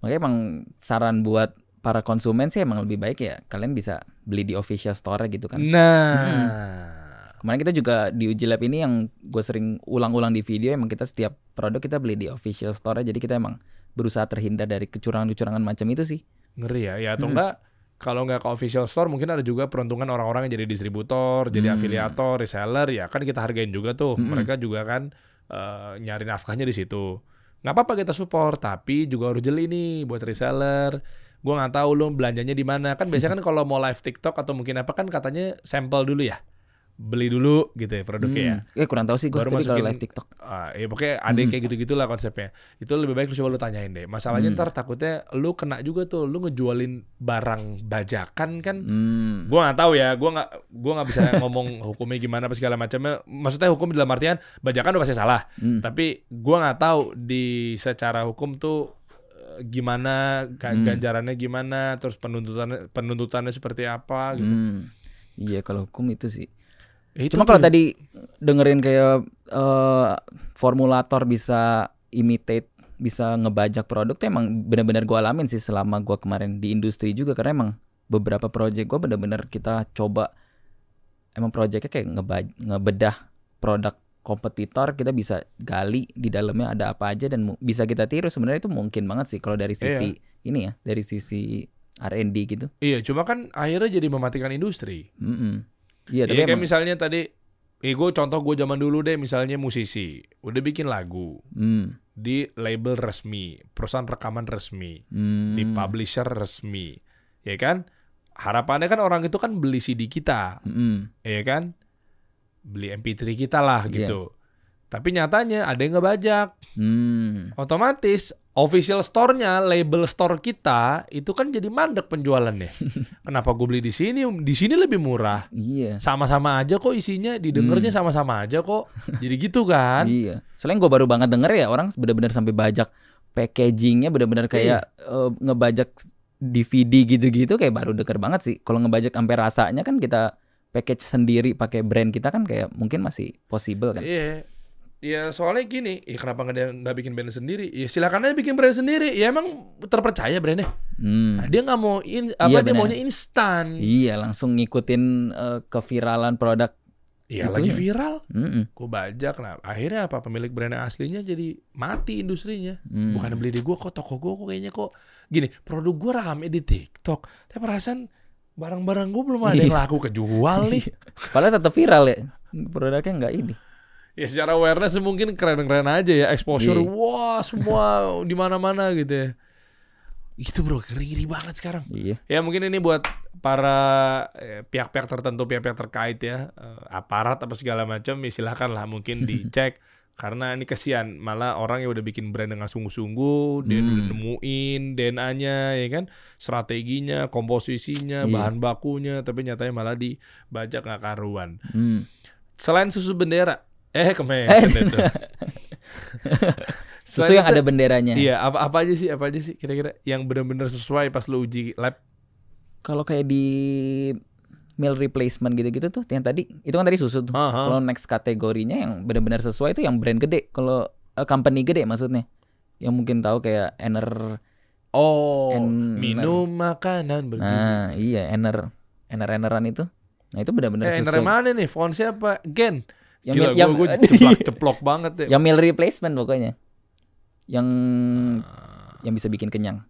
Makanya emang saran buat para konsumen sih emang lebih baik ya kalian bisa beli di official store gitu kan. Nah. Kemarin kita juga di uji lab ini yang gue sering ulang-ulang di video emang kita setiap produk kita beli di official store jadi kita emang berusaha terhindar dari kecurangan-kecurangan macam itu sih. Ngeri ya, ya atau Hmm. enggak kalau nggak ke official store mungkin ada juga peruntungan orang-orang yang jadi distributor, jadi Hmm. afiliator, reseller ya kan kita hargain juga tuh. Hmm. Mereka juga kan eh, nyari nafkahnya di situ. Nggak apa-apa kita support, tapi juga harus jeli nih buat reseller. Gua nggak tahu lu belanjanya di mana. Kan biasanya kan kalau mau live TikTok atau mungkin apa kan katanya sampel dulu ya. Beli dulu gitu ya produknya ya. Hmm. Eh kurang tahu sih gue Baru tapi kalau masukin- live TikTok. Ah, ya pokoknya ada Hmm. kayak gitu-gitulah konsepnya. Itu lebih baik lu coba lu tanyain deh. Masalahnya Hmm. ntar takutnya lu kena juga tuh, lu ngejualin barang bajakan kan. Hmm. Gua nggak tahu ya, gua nggak gua nggak bisa ngomong hukumnya gimana apa segala macamnya. Maksudnya hukum dalam artian bajakan udah pasti salah. Hmm. Tapi gua nggak tahu di secara hukum tuh eh, gimana Hmm. ganjarannya gimana, terus penuntutannya penuntutannya seperti apa gitu. Hmm. Iya kalau hukum itu sih Ya, itu Cuma kalau tadi dengerin kayak eh, formulator bisa imitate, bisa ngebajak produk tuh emang benar-benar gue alamin sih selama gue kemarin di industri juga karena emang beberapa project gue benar-benar kita coba emang projectnya kayak ngeba- ngebedah produk kompetitor kita bisa gali di dalamnya ada apa aja dan bisa kita tiru sebenarnya itu mungkin banget sih kalau dari sisi ini ya dari sisi R&D gitu. Iya, cuma kan akhirnya jadi mematikan industri. Mm-mm. Iya Iya, tapi kayak emang, misalnya tadi, eh gue contoh gue zaman dulu deh, misalnya musisi, udah bikin lagu Hmm, di label resmi, perusahaan rekaman resmi, hmm, di publisher resmi, ya kan? Harapannya kan orang itu kan beli CD kita, mm-mm. ya kan? Beli MP3 kita lah Iya. gitu. Tapi nyatanya ada yang ngebajak. Hmm. Otomatis official store-nya, label store kita itu kan jadi mandek penjualannya. Kenapa gue beli di sini? Di sini lebih murah. Iya. Sama-sama aja kok isinya, didengarnya Hmm. sama-sama aja kok. Jadi gitu kan? Iya. Soalnya gue baru banget denger ya orang benar-benar sampai bajak packagingnya benar-benar kayak eh, ngebajak DVD gitu-gitu kayak baru denger banget sih. Kalau ngebajak sampai rasanya kan kita package sendiri pakai brand kita kan kayak mungkin masih possible kan. Iya. Ya soalnya gini, ya kenapa nggak nggak bikin brand sendiri? Ya silakan aja bikin brand sendiri. Ya emang terpercaya brandnya. Hmm. Nah, dia nggak mau in, apa Iya, dia benar. maunya instan. Iya, langsung ngikutin eh, keviralan produk. Iya lagi ya. viral. Mm-mm. Gue bajak. Nah akhirnya apa? Pemilik brand aslinya jadi mati industrinya. Hmm. Bukan beli di gue kok toko gue kok kayaknya kok gini produk gue rame di TikTok. Tapi perasaan barang-barang gue belum ada yang Iya. laku kejual nih. Padahal tetap viral ya. Produknya nggak ini. Ya secara awareness mungkin keren-keren aja ya exposure. Iya. Wah semua di mana-mana gitu ya. Itu bro ngeri-ngeri banget sekarang. Iya. Ya mungkin ini buat para eh, pihak-pihak tertentu, pihak-pihak terkait ya, eh, aparat apa segala macam, ya silakan lah mungkin dicek. Karena ini kesian, malah orang yang udah bikin brand dengan sungguh-sungguh, dia Hmm. udah nemuin DNA-nya, ya kan, strateginya, komposisinya, Iya. bahan bakunya, tapi nyatanya malah dibajak nggak karuan. Hmm. Selain susu bendera, eh kemen Eh, itu. Susu yang ada benderanya. Iya, apa apa aja sih, apa aja sih kira-kira yang benar-benar sesuai pas lu uji lab? Kalau kayak di meal replacement gitu-gitu tuh yang tadi itu kan tadi susu tuh. Aha. Kalau next kategorinya yang benar-benar sesuai itu yang brand gede. Kalau eh, company gede maksudnya. Yang mungkin tahu kayak Ener. Oh, En- minum makanan bergizi. Nah, iya Ener. Ener Eneran itu. Nah, itu benar-benar eh, sesuai. dari mana nih? Fonsnya apa? Gen. Yang Gila, yang gue ceplok ceplok banget ya. yang meal replacement pokoknya. Yang Ah, yang bisa bikin kenyang.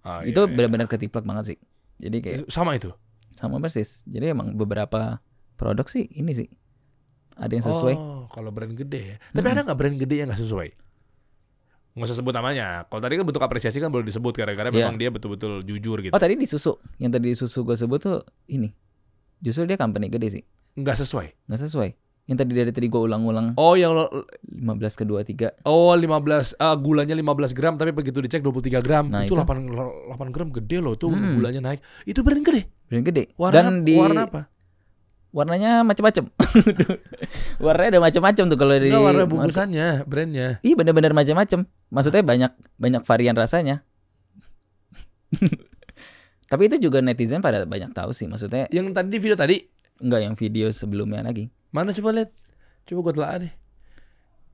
ah, itu iya, iya. benar-benar ketiplak banget sih. Jadi kayak sama itu. sama persis. Jadi emang beberapa produk sih ini sih ada yang sesuai. Oh, kalau brand gede ya. Tapi ada nggak brand gede yang nggak sesuai? Nggak usah sebut namanya. Kalau tadi kan bentuk apresiasi kan boleh disebut gara-gara Iya. memang dia betul-betul jujur gitu. Oh tadi di susu, yang tadi di susu gue sebut tuh ini, justru dia company gede sih, Nggak sesuai. nggak sesuai. Yang tadi dari tadi gue ulang-ulang Oh, yang lo- 15 ke 23 oh 15 ah, gulanya 15 gram tapi begitu dicek 23 gram. Nah, itu, itu. 8 8 gram gede loh tuh Hmm. gulanya naik. Itu brand gede. brand gede. Warna, Dan di warna apa? warnanya macam-macam. Warnanya ada macam-macam tuh kalau di warna bungkusannya, brandnya. Iya bener-bener macam-macam. Maksudnya banyak banyak varian rasanya. Tapi itu juga netizen pada banyak tahu sih. Maksudnya Yang tadi di video tadi enggak yang video sebelumnya lagi. Mana coba lihat. Coba gue telah deh.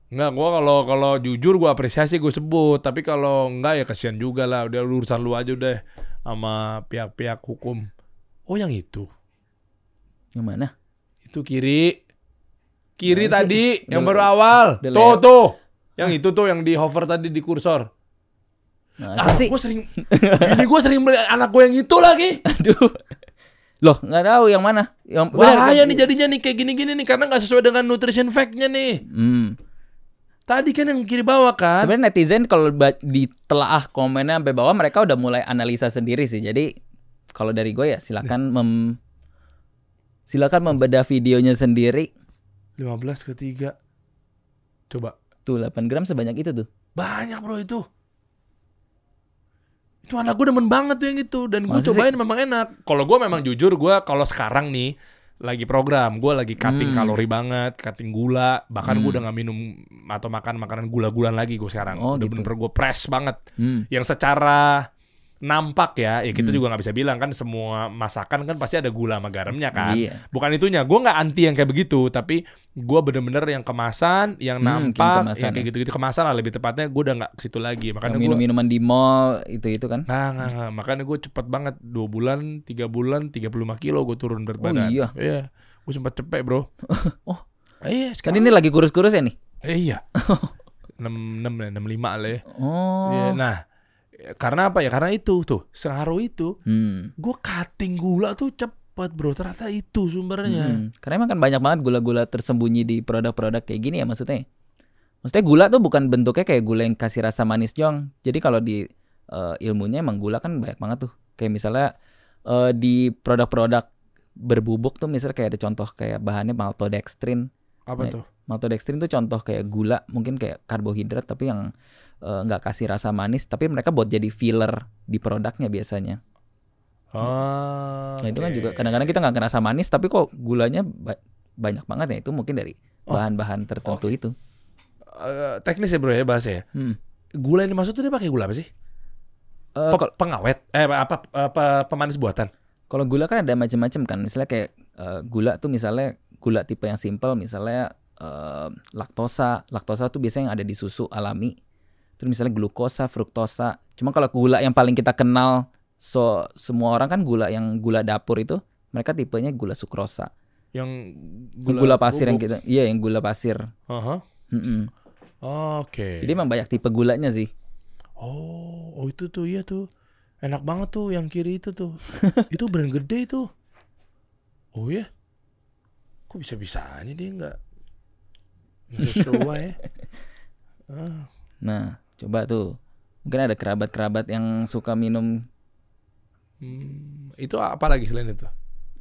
Enggak, gua kalau kalau jujur gua apresiasi gue sebut, tapi kalau enggak ya kasihan juga lah. Udah urusan lu aja udah sama pihak-pihak hukum. Oh, yang itu. Yang mana? Itu kiri. Kiri sih? tadi yang Udah- baru awal. udah Tuh, lewat. tuh. Yang itu tuh yang di hover tadi di kursor. Nah, Ah, sih? gue sering ini gue sering beli anak gue yang itu lagi. Aduh. Loh, nggak tahu yang mana. Yang Bahaya benar, nih jadinya nih kayak gini-gini nih karena nggak sesuai dengan nutrition fact-nya nih. Hmm. Tadi kan yang kiri bawah kan. Sebenarnya netizen kalau ditelaah komennya sampai bawah mereka udah mulai analisa sendiri sih. Jadi kalau dari gue ya silakan mem silakan membedah videonya sendiri. 15 ke 3. Coba. Tuh 8 gram sebanyak itu tuh. Banyak bro itu. Itu anak gue demen banget tuh yang itu. Dan gue Masa sih? cobain memang enak. Kalau gue memang jujur gue kalau sekarang nih lagi program, gue lagi cutting Hmm. kalori banget, cutting gula, bahkan gue Hmm. udah gak minum atau makan makanan gula-gulan lagi gue sekarang. Oh, udah gitu. bener-bener gue press banget. Hmm. Yang secara nampak ya, ya kita Hmm. juga nggak bisa bilang kan semua masakan kan pasti ada gula sama garamnya kan. Iya. Bukan itunya, gue nggak anti yang kayak begitu, tapi gue bener-bener yang kemasan, yang Hmm, nampak, kemasan yang kayak ya. gitu-gitu kemasan lah lebih tepatnya. Gue udah nggak ke situ lagi, makanya Yang gue minum-minuman di mall itu itu kan. Nah, nggak, nggak. makanya gue cepet banget dua bulan, tiga bulan, 35 kilo gue turun berat Oh, badan. iya. Iya, gue sempat cepet bro. Oh. iya Kan sekarang. ini lagi kurus-kurus ya nih. Eh, iya. enam enam enam lima lah ya. Oh. Iya, Nah, karena apa ya? Karena itu tuh, sengaruh itu, Hmm. gue cutting gula tuh cepet bro. Ternyata itu sumbernya. Hmm. Karena emang kan banyak banget gula-gula tersembunyi di produk-produk kayak gini ya maksudnya. Maksudnya gula tuh bukan bentuknya kayak gula yang kasih rasa manis doang. Jadi kalau di eh, ilmunya emang gula kan banyak banget tuh. Kayak misalnya eh, di produk-produk berbubuk tuh misalnya kayak ada contoh kayak bahannya maltodextrin. Apa Ya. tuh? Maltodextrin tuh contoh kayak gula, mungkin kayak karbohidrat tapi yang eh, nggak kasih rasa manis, tapi mereka buat jadi filler di produknya biasanya. Oh, Nah itu kan oke. juga kadang-kadang kita nggak ngerasa manis, tapi kok gulanya ba- banyak banget ya itu mungkin dari Oh. bahan-bahan tertentu itu. Eh, teknis ya bro ya bahasanya. Hmm. Gula yang dimaksud tuh dia pakai gula apa sih? Eh, kal- pengawet? Eh apa, apa pemanis buatan? kalau gula kan ada macam-macam kan, misalnya kayak eh, gula tuh misalnya gula tipe yang simple, misalnya eh, laktosa, laktosa tuh biasanya yang ada di susu alami. Terus misalnya glukosa, fruktosa. Cuma kalau gula yang paling kita kenal, so semua orang kan gula yang gula dapur itu, mereka tipenya gula sukrosa. Yang Gula, pasir yang bubuk. kita, iya yang gula pasir. Aha. Mm-mm. Oke. Jadi emang banyak tipe gulanya sih. Oh, oh itu tuh iya tuh. Enak banget tuh yang kiri itu tuh. itu brand gede itu. Oh ya. Kok bisa-bisanya dia nggak sesuai ya? Ah, Nah, coba tuh. Mungkin ada kerabat-kerabat yang suka minum hmm, itu apa lagi selain itu?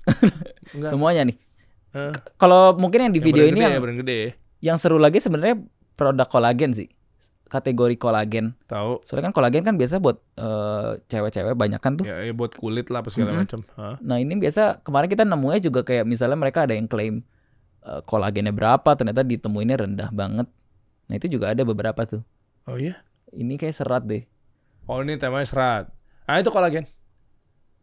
Enggak. semuanya nih. Eh, Kalau mungkin yang di yang video ini gede yang ya, gede. ya. yang seru lagi sebenarnya produk kolagen sih. Kategori kolagen. Tahu. Soalnya kan kolagen kan biasa buat eh, cewek-cewek banyak kan tuh. Ya, ya buat kulit lah apa segala Mm-mm. macam. Nah, ini biasa kemarin kita nemunya juga kayak misalnya mereka ada yang klaim eh, kolagennya berapa, ternyata ditemuinnya rendah banget. Nah, itu juga ada beberapa tuh. Oh iya. Ini kayak serat deh. Oh ini temanya serat. Ah itu kolagen.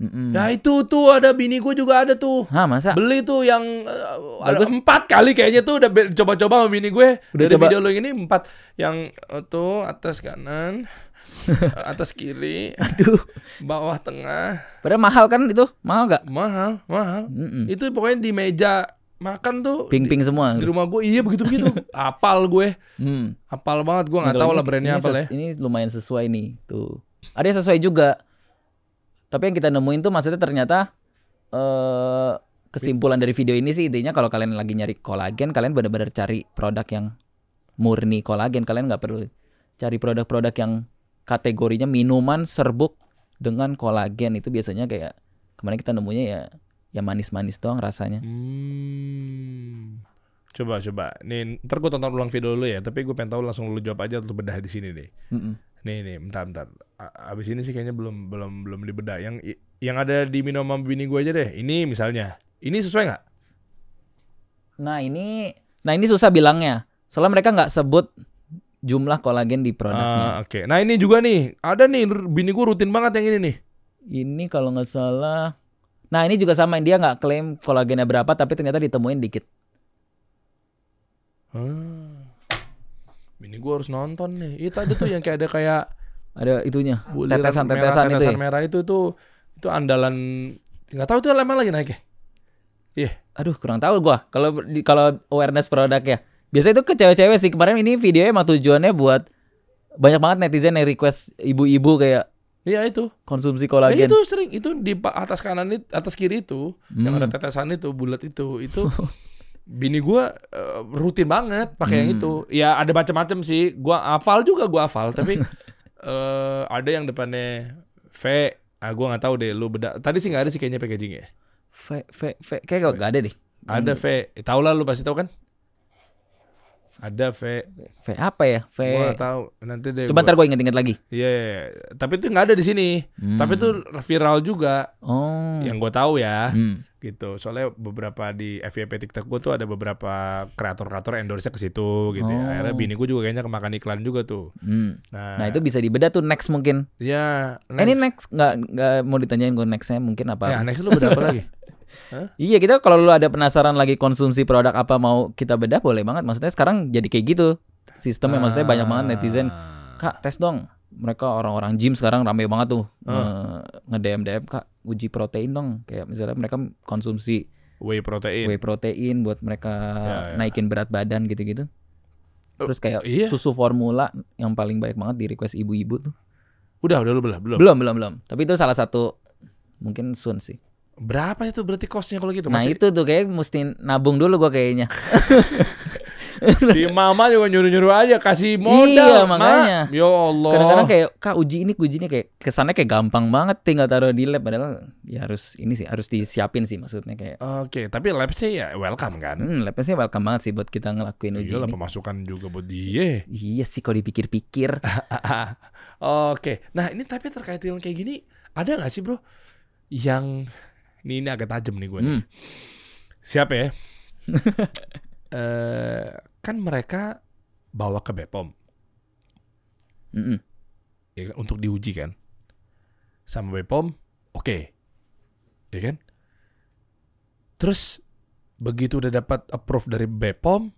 Mm-mm. Nah itu tuh ada bini gue juga ada tuh. Hah, masa? Beli tuh yang uh, ada empat kali kayaknya tuh udah coba-coba sama bini gue. Udah Dari coba. video lo ini empat yang uh, tuh atas kanan, atas kiri, Aduh. bawah tengah. Padahal mahal kan itu? Mahal gak? Mahal, mahal. Mm-mm. Itu pokoknya di meja makan tuh di, Pink-pink semua. di rumah gue iya begitu begitu. Apal gue, Hmm. apal banget gue nggak tahu lah brandnya apa ya. Ini lumayan sesuai nih, tuh. Ada yang sesuai juga. Tapi yang kita nemuin tuh maksudnya ternyata eh kesimpulan dari video ini sih intinya kalau kalian lagi nyari kolagen, kalian benar-benar cari produk yang murni kolagen. Kalian nggak perlu cari produk-produk yang kategorinya minuman serbuk dengan kolagen. Itu biasanya kayak kemarin kita nemunya ya ya manis-manis doang rasanya. Hmm. Coba coba. Nih, ntar gue tonton ulang video dulu ya. Tapi gue pengen tahu langsung lu jawab aja lu bedah di sini deh. Mm-mm. Nih nih, bentar bentar. A- Abis ini sih kayaknya belum belum belum dibedah. Yang yang ada di minum sama bini gue aja deh. Ini misalnya. Ini sesuai nggak? Nah ini, nah ini susah bilangnya. Soalnya mereka nggak sebut jumlah kolagen di produknya. Ah, Oke. Nah ini juga nih. Ada nih bini gue rutin banget yang ini nih. Ini kalau nggak salah. Nah ini juga sama dia nggak klaim kolagennya berapa, tapi ternyata ditemuin dikit. Ah. Bini gue harus nonton nih. Itu tadi tuh yang kayak ada kayak Ada itunya, tetesan-tetesan merah, itu tetesan ya. merah itu tuh itu andalan nggak tahu itu emang lagi naik ya. Aduh kurang tahu gua. Kalau kalau awareness produk ya. Biasanya itu ke cewek-cewek sih. Kemarin ini videonya emang tujuannya buat banyak banget netizen yang request ibu-ibu kayak Iya itu. konsumsi Eh, kolagen. itu sering itu di atas kanan itu, atas kiri itu yang Hmm. ada tetesan itu bulat itu itu bini gua eh, rutin banget pakai yang Hmm. itu. Ya ada macam-macam sih. Gua hafal juga gua hafal tapi eh, ada yang depannya V. Ah gua nggak tahu deh lu beda. Tadi sih nggak ada sih kayaknya packaging ya. V, V, V. Kayak gak ada deh. Ada V. Eh, tahu lah lu pasti tahu kan? Ada V. V apa ya? V. Gua tahu. Nanti deh. Coba gua- ntar gue inget-inget lagi. Iya, iya, iya. tapi itu nggak ada di sini. Hmm. Tapi itu viral juga. Oh. Yang gue tahu ya. Hmm. gitu. Soalnya beberapa di FYP TikTok gue tuh ada beberapa kreator-kreator endorse ke situ gitu ya. Oh. Akhirnya bini gue juga kayaknya kemakan iklan juga tuh. Hmm. Nah, Nah itu bisa dibedah tuh next mungkin. ya Eh, ini next nggak nggak mau ditanyain gue nextnya mungkin apa? Ya, next lu beda apa lagi? Iya kita kalau lu ada penasaran lagi konsumsi produk apa mau kita bedah boleh banget. Maksudnya sekarang jadi kayak gitu sistemnya. Maksudnya banyak banget netizen. Ah. Kak tes dong. Mereka orang-orang gym sekarang rame banget tuh Ah. nge DM DM kak uji protein dong. Kayak misalnya mereka konsumsi whey protein. whey protein buat mereka Ya, ya. naikin berat badan gitu-gitu. Terus kayak iya. susu formula yang paling banyak banget di request ibu-ibu tuh. Udah, udah lu belum? Belum. Belum belum belum. Tapi itu salah satu mungkin soon sih. Berapa itu berarti costnya kalau gitu? Nah Masih itu tuh kayak mesti nabung dulu gua kayaknya. si mama juga nyuruh-nyuruh aja kasih modal. Iya, Ma. makanya. Ya Allah. Kadang-kadang kayak kak uji ini uji ini kayak kesannya kayak gampang banget tinggal taruh di lab padahal ya harus ini sih harus disiapin sih maksudnya kayak Oke, tapi lab sih ya welcome kan? hmm, labnya sih welcome banget sih buat kita ngelakuin uji Iya pemasukan juga buat dia. Iya sih kalau dipikir-pikir. Oke, nah ini tapi terkait dengan kayak gini, ada nggak sih bro yang ini, ini agak tajam nih gue. nih. Hmm. Siap ya? eh kan mereka bawa ke Bepom Mm-mm. ya kan, untuk diuji kan, sama Bepom, oke, ya kan? Terus begitu udah dapat approve dari Bepom,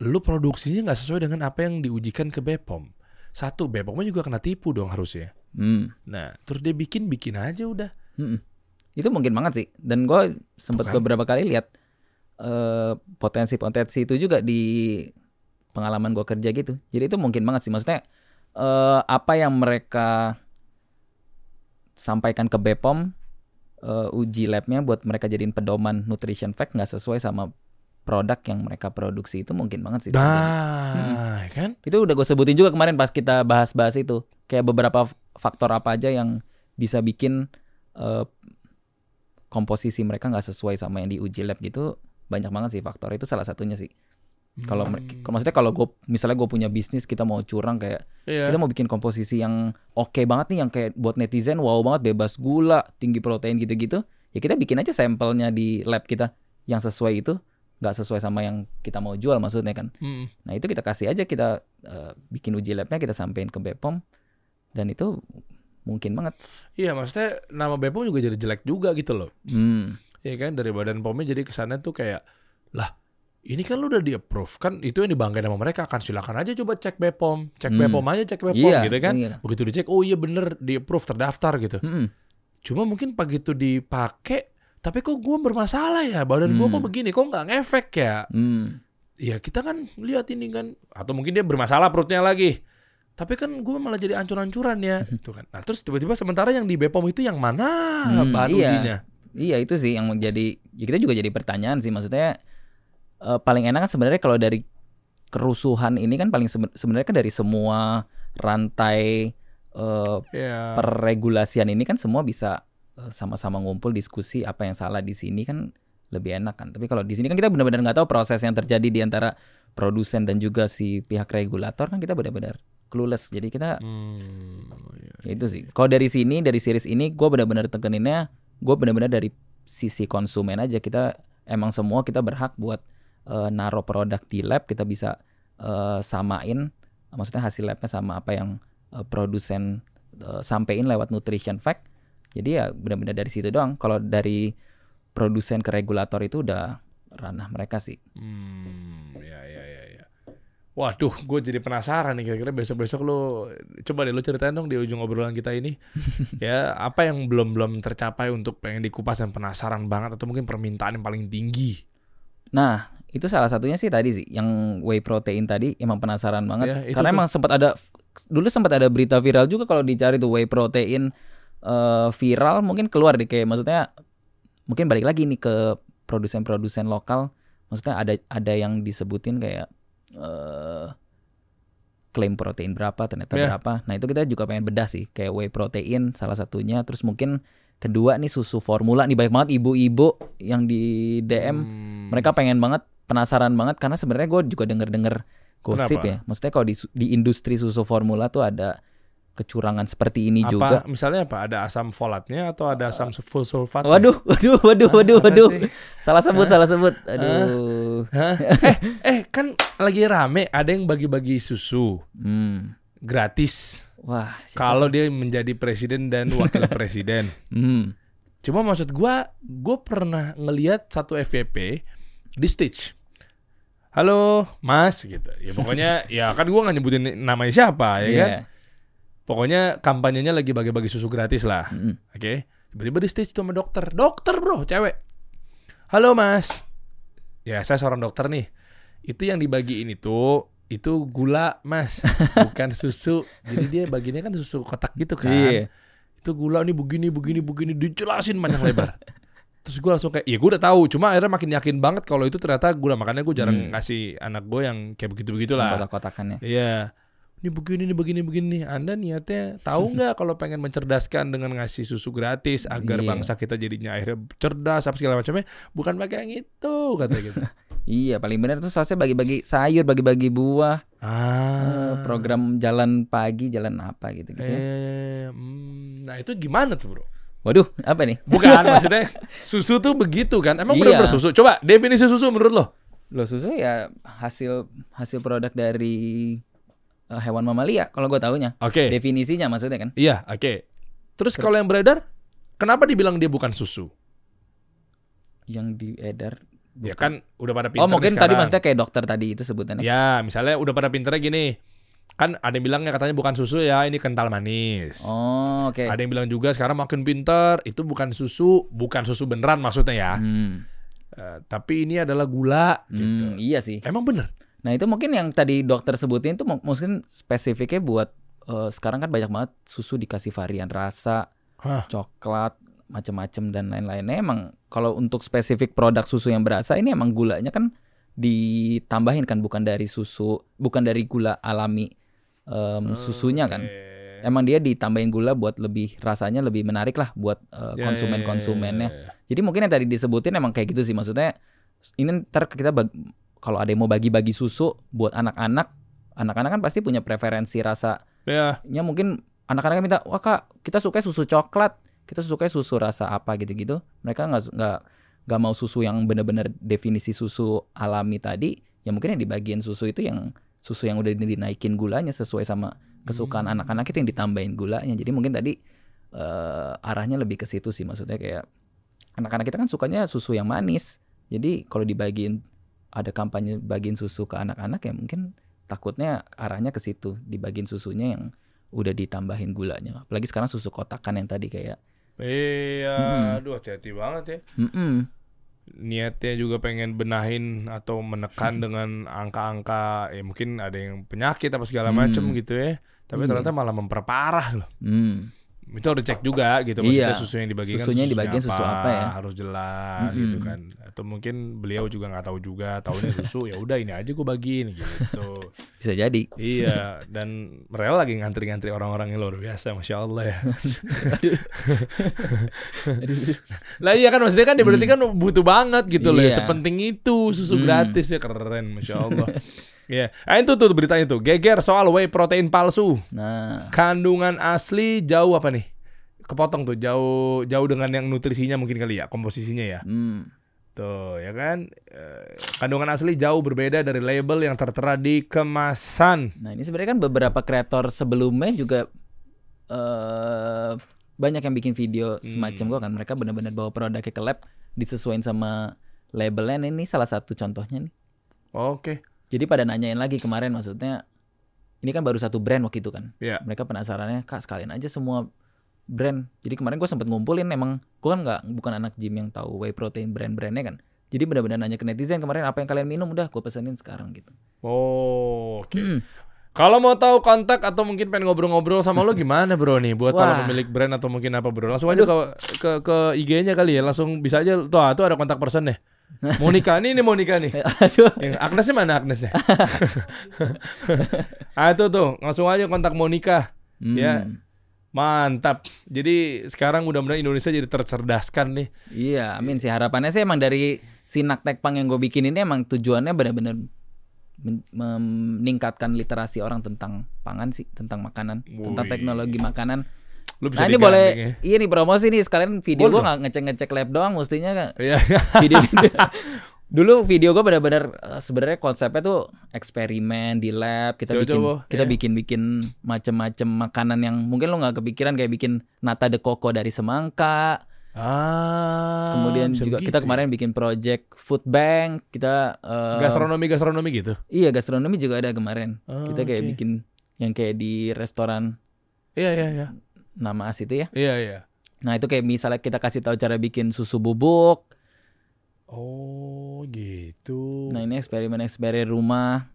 lu produksinya nggak sesuai dengan apa yang diujikan ke Bepom. Satu, Bepomnya juga kena tipu dong harusnya. Hmm. Nah, terus dia bikin bikin aja udah. Mm-mm. Itu mungkin banget sih. Dan gue sempat Tuh kan. beberapa kali lihat eh, potensi-potensi itu juga di pengalaman gue kerja gitu. Jadi itu mungkin banget sih. Maksudnya eh, apa yang mereka sampaikan ke Bepom eh, uji labnya buat mereka jadiin pedoman nutrition fact nggak sesuai sama produk yang mereka produksi itu mungkin banget sih. Nah, kan? Itu udah gue sebutin juga kemarin pas kita bahas-bahas itu. Kayak beberapa faktor apa aja yang bisa bikin eh, komposisi mereka nggak sesuai sama yang diuji lab gitu. Banyak banget sih faktor itu salah satunya sih. Kalau Hmm. maksudnya kalau gue misalnya gue punya bisnis kita mau curang kayak Iya. kita mau bikin komposisi yang oke banget nih yang kayak buat netizen wow banget bebas gula tinggi protein gitu-gitu ya kita bikin aja sampelnya di lab kita yang sesuai itu nggak sesuai sama yang kita mau jual maksudnya kan Mm. Nah itu kita kasih aja kita eh, bikin uji labnya kita sampein ke Bepom dan itu mungkin banget. Iya, maksudnya nama Bepom juga jadi jelek juga gitu loh. Hmm. Iya kan dari badan POMnya jadi kesannya tuh kayak lah ini kan lu udah di approve kan itu yang dibanggain sama mereka kan silakan aja coba cek Bepom cek Hmm. Bepom aja cek Bepom Iya, gitu kan iya. begitu dicek oh iya bener di approve terdaftar gitu Mm-mm. cuma mungkin begitu dipakai tapi kok gua bermasalah ya badan gua Hmm. kok begini kok nggak ngefek ya Hmm. ya kita kan lihat ini kan atau mungkin dia bermasalah perutnya lagi tapi kan gue malah jadi ancur-ancuran ya. Itu kan. Nah terus tiba-tiba sementara yang di Bepom itu yang mana? Hmm, bahan iya. ujinya? Iya itu sih yang menjadi ya kita juga jadi pertanyaan sih. Maksudnya eh, paling enak kan sebenarnya kalau dari kerusuhan ini kan paling seben- sebenarnya kan dari semua rantai eh, ya perregulasian ini kan semua bisa eh, sama-sama ngumpul diskusi apa yang salah di sini kan lebih enak kan. Tapi kalau di sini kan kita benar-benar nggak tahu proses yang terjadi di antara produsen dan juga si pihak regulator kan kita benar-benar clueless. Jadi kita Hmm, iya. ya itu sih. Kalau dari sini dari series ini gue benar-benar tekeninnya gue benar-benar dari sisi konsumen aja kita emang semua kita berhak buat eh, naruh produk di lab kita bisa eh, samain maksudnya hasil labnya sama apa yang eh, produsen eh, sampein lewat nutrition fact jadi ya benar-benar dari situ doang kalau dari produsen ke regulator itu udah ranah mereka sih Hmm, ya ya ya ya. Waduh, gue jadi penasaran nih kira-kira besok-besok lu coba deh lu ceritain dong di ujung obrolan kita ini. ya, apa yang belum belum tercapai untuk pengen dikupas dan penasaran banget atau mungkin permintaan yang paling tinggi. Nah, itu salah satunya sih tadi sih, yang whey protein tadi emang penasaran banget. Ya, Karena tuh. emang sempat ada dulu sempat ada berita viral juga kalau dicari tuh whey protein eh, viral mungkin keluar deh kayak maksudnya mungkin balik lagi nih ke produsen-produsen lokal. Maksudnya ada ada yang disebutin kayak eh klaim protein berapa ternyata Ya. berapa. Nah, itu kita juga pengen bedah sih kayak whey protein salah satunya terus mungkin kedua nih susu formula nih banyak banget ibu-ibu yang di DM Hmm. mereka pengen banget penasaran banget karena sebenarnya gue juga denger denger gosip Kenapa? ya maksudnya kalau di, di industri susu formula tuh ada kecurangan seperti ini apa juga. misalnya apa? Ada asam folatnya atau ada asam full sulfat? Waduh, waduh, waduh, waduh, Apa waduh. sih? Salah sebut, salah sebut. Aduh. Hah? eh, eh kan lagi rame ada yang bagi-bagi susu Hmm. gratis. Wah, Kalau dia menjadi presiden dan wakil presiden. Hmm. Cuma maksud gua, gue pernah ngeliat satu FVP di stage. Halo, Mas, gitu. Ya pokoknya, ya kan gua nggak nyebutin namanya siapa, ya kan? Pokoknya kampanyenya lagi bagi-bagi susu gratis lah. Mm-mm. Oke. Tiba-tiba di stage tuh sama dokter. Dokter bro, cewek. Halo mas. Ya saya seorang dokter nih. Itu yang dibagiin itu, itu gula mas. Bukan susu. Jadi dia baginya kan susu kotak gitu kan. Iya. Itu gula nih begini, begini, begini. Dijelasin panjang lebar. Terus gue langsung kayak, iya gue udah tahu. Cuma akhirnya makin yakin banget kalau itu ternyata gula. Makanya gue jarang Hmm. ngasih anak gue yang kayak begitu-begitulah. Kotak-kotakannya. Iya. Ini begini, ini begini, begini. Anda niatnya tahu nggak kalau pengen mencerdaskan dengan ngasih susu gratis agar Iya. bangsa kita jadinya akhirnya cerdas apa segala macamnya, bukan pakai yang itu kata gitu. Iya, paling benar tuh sausnya bagi-bagi sayur, bagi-bagi buah. Eh, ah. program jalan pagi, jalan apa gitu gitu. Eh, hmm, nah itu gimana tuh bro? Waduh, apa nih? Bukan maksudnya susu tuh begitu kan? Emang Iya. benar-benar susu? Coba definisi susu menurut lo? Loh susu ya hasil hasil produk dari eh, hewan mamalia kalau gue taunya. Oke. Definisinya maksudnya kan. Iya, oke. Terus kalau yang beredar, kenapa dibilang dia bukan susu? Yang diedar. Ya bukan. kan udah pada pinter Oh, mungkin tadi maksudnya kayak dokter tadi itu sebutannya. Ya, misalnya udah pada pinternya gini. Kan ada yang bilangnya katanya bukan susu ya, ini kental manis. Oh, oke. Ada yang bilang juga sekarang makin pinter, itu bukan susu, bukan susu beneran maksudnya ya. Hmm, Eh, tapi ini adalah gula gitu. hmm, iya sih. Emang bener? Nah, itu mungkin yang tadi dokter sebutin itu mu- mungkin spesifiknya buat eh, sekarang kan banyak banget susu dikasih varian rasa, Hah. coklat, macem-macem dan lain-lainnya. Emang kalau untuk spesifik produk susu yang berasa ini emang gulanya kan ditambahin kan bukan dari susu, bukan dari gula alami em, susunya kan. Oke. Emang dia ditambahin gula buat lebih rasanya lebih menarik lah buat eh, Ya, konsumen-konsumennya. ya, ya, ya. Jadi mungkin yang tadi disebutin emang kayak gitu sih maksudnya. Ini ntar kita bag- kalau ada yang mau bagi-bagi susu buat anak-anak, anak-anak kan pasti punya preferensi rasanya Ya, mungkin anak-anaknya minta, wah kak kita suka susu coklat, kita suka susu rasa apa gitu-gitu. Mereka nggak nggak nggak mau susu yang bener-bener definisi susu alami tadi. Ya mungkin yang dibagiin susu itu yang susu yang udah dinaikin gulanya sesuai sama kesukaan Hmm. anak-anak itu yang ditambahin gulanya. Jadi mungkin tadi eh, arahnya lebih ke situ sih maksudnya kayak anak-anak kita kan sukanya susu yang manis. Jadi kalau dibagiin ada kampanye bagiin susu ke anak-anak ya mungkin takutnya arahnya ke situ dibagiin susunya yang udah ditambahin gulanya. Apalagi sekarang susu kotakan yang tadi kayak Iya, Mm-mm. aduh hati-hati banget ya. mm Niatnya juga pengen benahin atau menekan dengan angka-angka, ya mungkin ada yang penyakit apa segala macem Hmm. gitu ya. Tapi Iya. ternyata malah memperparah loh. mm. Itu harus cek juga gitu. Maksudnya Iya. susu yang dibagikan Susunya yang dibagiin susu apa ya? Harus jelas Mm-mm. gitu kan. Atau mungkin beliau juga nggak tahu juga. Taunya susu ya udah ini aja gue bagiin gitu. Bisa jadi. iya. Dan Rel lagi ngantri-ngantri orang-orang yang luar biasa, masya Allah ya. Lah iya kan maksudnya kan dia berarti kan butuh banget gitu loh ya. Iya. Sepenting itu susu Hmm. gratis ya keren Masya Allah. Iya. Ah itu tuh beritanya tuh. Geger soal whey protein palsu. Nah, Kandungan asli jauh apa nih? Kepotong tuh jauh jauh dengan yang nutrisinya mungkin kali ya, komposisinya ya. mm. Tuh ya kan. Eh, kandungan asli jauh berbeda dari label yang tertera di kemasan. nah ini sebenarnya kan beberapa kreator sebelumnya juga eh banyak yang bikin video semacam Hmm. gua kan. Mereka benar-benar bawa produknya ke lab disesuaikan sama labelnya. Nah, Ini salah satu contohnya nih. Oke. Jadi pada nanyain lagi kemarin maksudnya ini kan baru satu brand waktu itu kan. Iya. Mereka penasarannya kak sekalian aja semua brand. Jadi kemarin gue sempet ngumpulin emang gue kan nggak bukan anak gym yang tahu whey protein brand-brandnya kan. Jadi benar-benar nanya ke netizen kemarin apa yang kalian minum udah gue pesenin sekarang gitu. Oh, oke. Mm. Kalau mau tahu kontak atau mungkin pengen ngobrol-ngobrol sama lo gimana bro nih buat Wah. para pemilik brand atau mungkin apa bro langsung aja ke ke, ke IG-nya kali ya langsung bisa aja tuh tuh ada kontak person deh Monica nih ini Monica nih Aduh. yang Agnesnya mana Agnesnya ah itu tuh langsung aja kontak Monica Hmm. Ya. mantap jadi sekarang mudah-mudahan Indonesia jadi tercerdaskan nih Iya, amin sih harapannya sih emang dari si Naktek Pang yang gue bikin ini emang tujuannya benar-benar men- meningkatkan literasi orang tentang pangan sih, tentang makanan, tentang Wih. teknologi makanan. Lu bisa Nah ini boleh, ya. iya nih promosi nih sekalian video gue nggak ngecek ngecek lab doang, mestinya Iya. video dulu video gue benar-benar eh, sebenarnya konsepnya tuh eksperimen di lab kita bikin kita ya. bikin bikin macem-macem makanan yang mungkin lo nggak kepikiran kayak bikin nata de coco dari semangka Ah. kemudian juga begitu kita ya. kemarin bikin project food bank kita eh, gastronomi gastronomi gitu. iya gastronomi juga ada kemarin Ah, kita kayak oke. bikin yang kayak di restoran Iya iya iya. Nama as itu ya Iya iya. nah itu kayak misalnya kita kasih tahu cara bikin susu bubuk Oh gitu. nah ini eksperimen-eksperimen rumah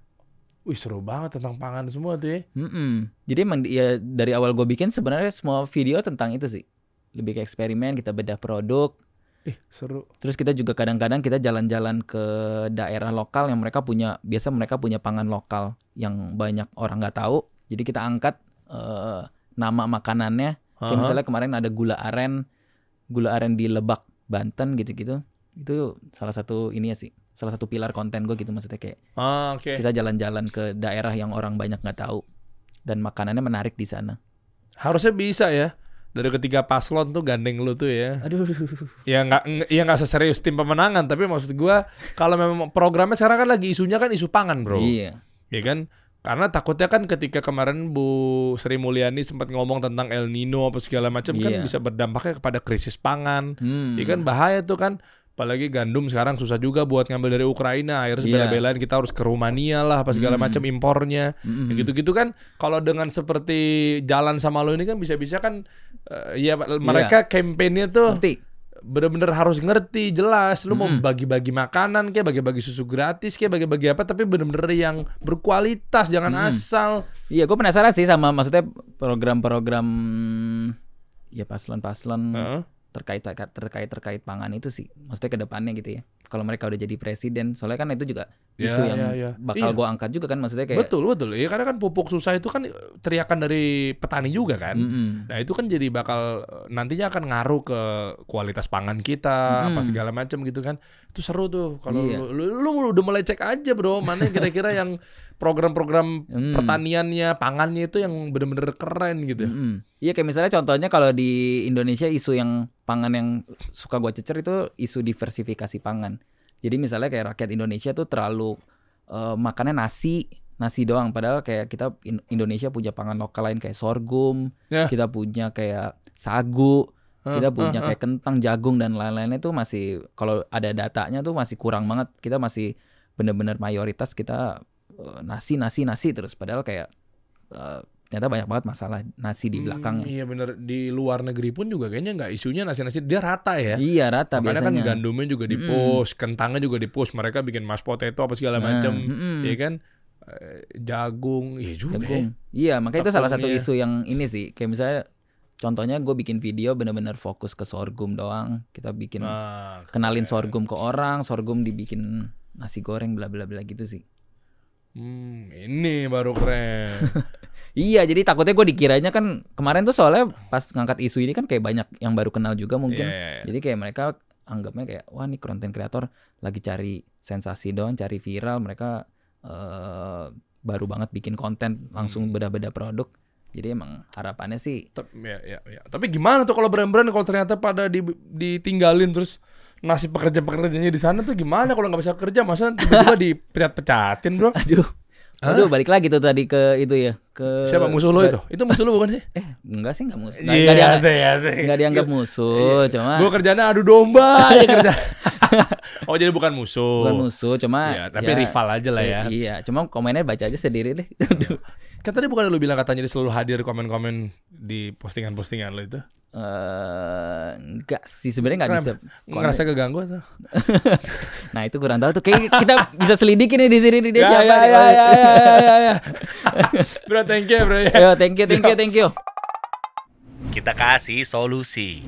Wih seru banget tentang pangan semua tuh ya. Mm-mm. Jadi emang ya dari awal gue bikin sebenarnya semua video tentang itu sih. Lebih ke eksperimen, kita bedah produk. Ih seru. Terus kita juga kadang-kadang kita jalan-jalan ke daerah lokal yang mereka punya, biasa mereka punya pangan lokal yang banyak orang nggak tahu. Jadi kita angkat eh, nama makanannya. Kayak Aha. misalnya kemarin ada gula aren, gula aren di Lebak, Banten gitu-gitu. Itu salah satu ini ya sih, salah satu pilar konten gue gitu maksudnya kayak Ah oke. kita jalan-jalan ke daerah yang orang banyak nggak tahu dan makanannya menarik di sana. Harusnya bisa ya. Dari ketiga paslon tuh gandeng lu tuh ya. Aduh, Ya nggak ya nggak seserius tim pemenangan, tapi maksud gua kalau memang programnya sekarang kan lagi isunya kan isu pangan, Bro. iya, Ya kan? Karena takutnya kan ketika kemarin Bu Sri Mulyani sempat ngomong tentang El Nino apa segala macam kan Iya. bisa berdampaknya kepada krisis pangan. hmm. Ya kan bahaya tuh kan. Apalagi gandum sekarang susah juga buat ngambil dari Ukraina. Akhirnya Iya. bela-belain kita harus ke Rumania lah apa segala Hmm. macam impornya. Mm-mm. Ya gitu-gitu kan kalau dengan seperti jalan sama lo ini kan bisa-bisa kan eh, ya mereka campaignnya tuh Ngerti? Bener-bener harus ngerti jelas lu mau Mm-mm. bagi-bagi makanan kayak bagi-bagi susu gratis kayak bagi-bagi apa tapi bener-bener yang berkualitas jangan Mm-mm. asal Iya, gue penasaran sih sama maksudnya program-program ya paslon-paslon Heeh. terkait terkait terkait pangan itu sih. Maksudnya ke depannya gitu ya. Kalau mereka udah jadi presiden, soalnya kan itu juga Ya, isu yang ya, ya. bakal Iya. gue angkat juga kan maksudnya kayak betul betul ya karena kan pupuk susah itu kan teriakan dari petani juga kan Mm-mm. Nah itu kan jadi bakal nantinya akan ngaruh ke kualitas pangan kita apa Mm. segala macam gitu kan. Itu seru tuh kalau Iya. lu, lu, lu udah mulai cek aja bro mana kira-kira yang program-program Mm. pertaniannya pangannya itu yang bener-bener keren gitu. Mm-mm. Iya kayak misalnya contohnya kalau di Indonesia isu yang pangan yang suka gua cecer itu isu diversifikasi pangan. Jadi misalnya kayak rakyat Indonesia tuh terlalu eh, makannya nasi, nasi doang padahal kayak kita In- Indonesia punya pangan lokal lain kayak sorghum, Ya. kita punya kayak sagu, kita Hah, punya hah, kayak kentang, jagung dan lain-lainnya tuh masih kalau ada datanya tuh masih kurang banget. Kita masih bener-bener mayoritas kita eh, nasi nasi nasi terus padahal kayak eh, ternyata banyak banget masalah nasi di Hmm, belakangnya. Iya bener di luar negeri pun juga kayaknya nggak isunya nasi-nasi dia rata ya. Iya rata Makanya biasanya. kan gandumnya juga di push, kentangnya juga di push. Mereka bikin mashed potato apa segala Nah, macam, mm-mm. ya kan? Eh, Jagung, iya juga. ya. Jagung. Iya makanya itu salah satu isu yang ini sih kayak misalnya contohnya gue bikin video bener-bener fokus ke sorghum doang. Kita bikin Nah, kenalin sorghum ke orang, sorghum dibikin nasi goreng bla bla bla gitu sih. Hmm, ini baru keren. Iya, jadi takutnya gue dikiranya kan kemarin tuh soalnya pas ngangkat isu ini kan kayak banyak yang baru kenal juga mungkin. Iya, iya, iya. Jadi kayak mereka anggapnya kayak wah nih konten kreator lagi cari sensasi doang, cari viral. Mereka eh, baru banget bikin konten langsung Hmm. beda-beda produk. Jadi emang harapannya sih Tep- ya, ya, ya. Tapi gimana tuh kalau brand-brand kalau ternyata pada di, ditinggalin terus nasib pekerja-pekerjanya di sana tuh gimana kalau nggak bisa kerja? Masa tiba-tiba dipecat-pecatin bro? Aduh. Aduh, balik lagi tuh tadi ke itu ya, ke siapa musuh lo itu? Itu musuh lo bukan sih? Eh, enggak sih enggak musuh. Enggak, enggak dianggap, sih enggak dianggap musuh, cuma gue kerjanya adu domba aja kerja. Oh jadi bukan musuh. Bukan musuh, cuma ya, tapi rival aja lah ya. Eh, Iya, cuma komennya baca aja sendiri deh. Kan tadi bukan lu bilang katanya dia selalu hadir komen-komen di postingan-postingan lo itu Eh, enggak sih sebenarnya enggak bisa. Ngerasa keganggu atau Nah, itu kurang tahu tuh. Kayak kita bisa selidiki nih di sini nih dia ya, siapa ya, nih. ya, ya, ya, ya, ya. bro thank you bro ya Ayo, thank you, thank you, thank you. Kita kasih solusi.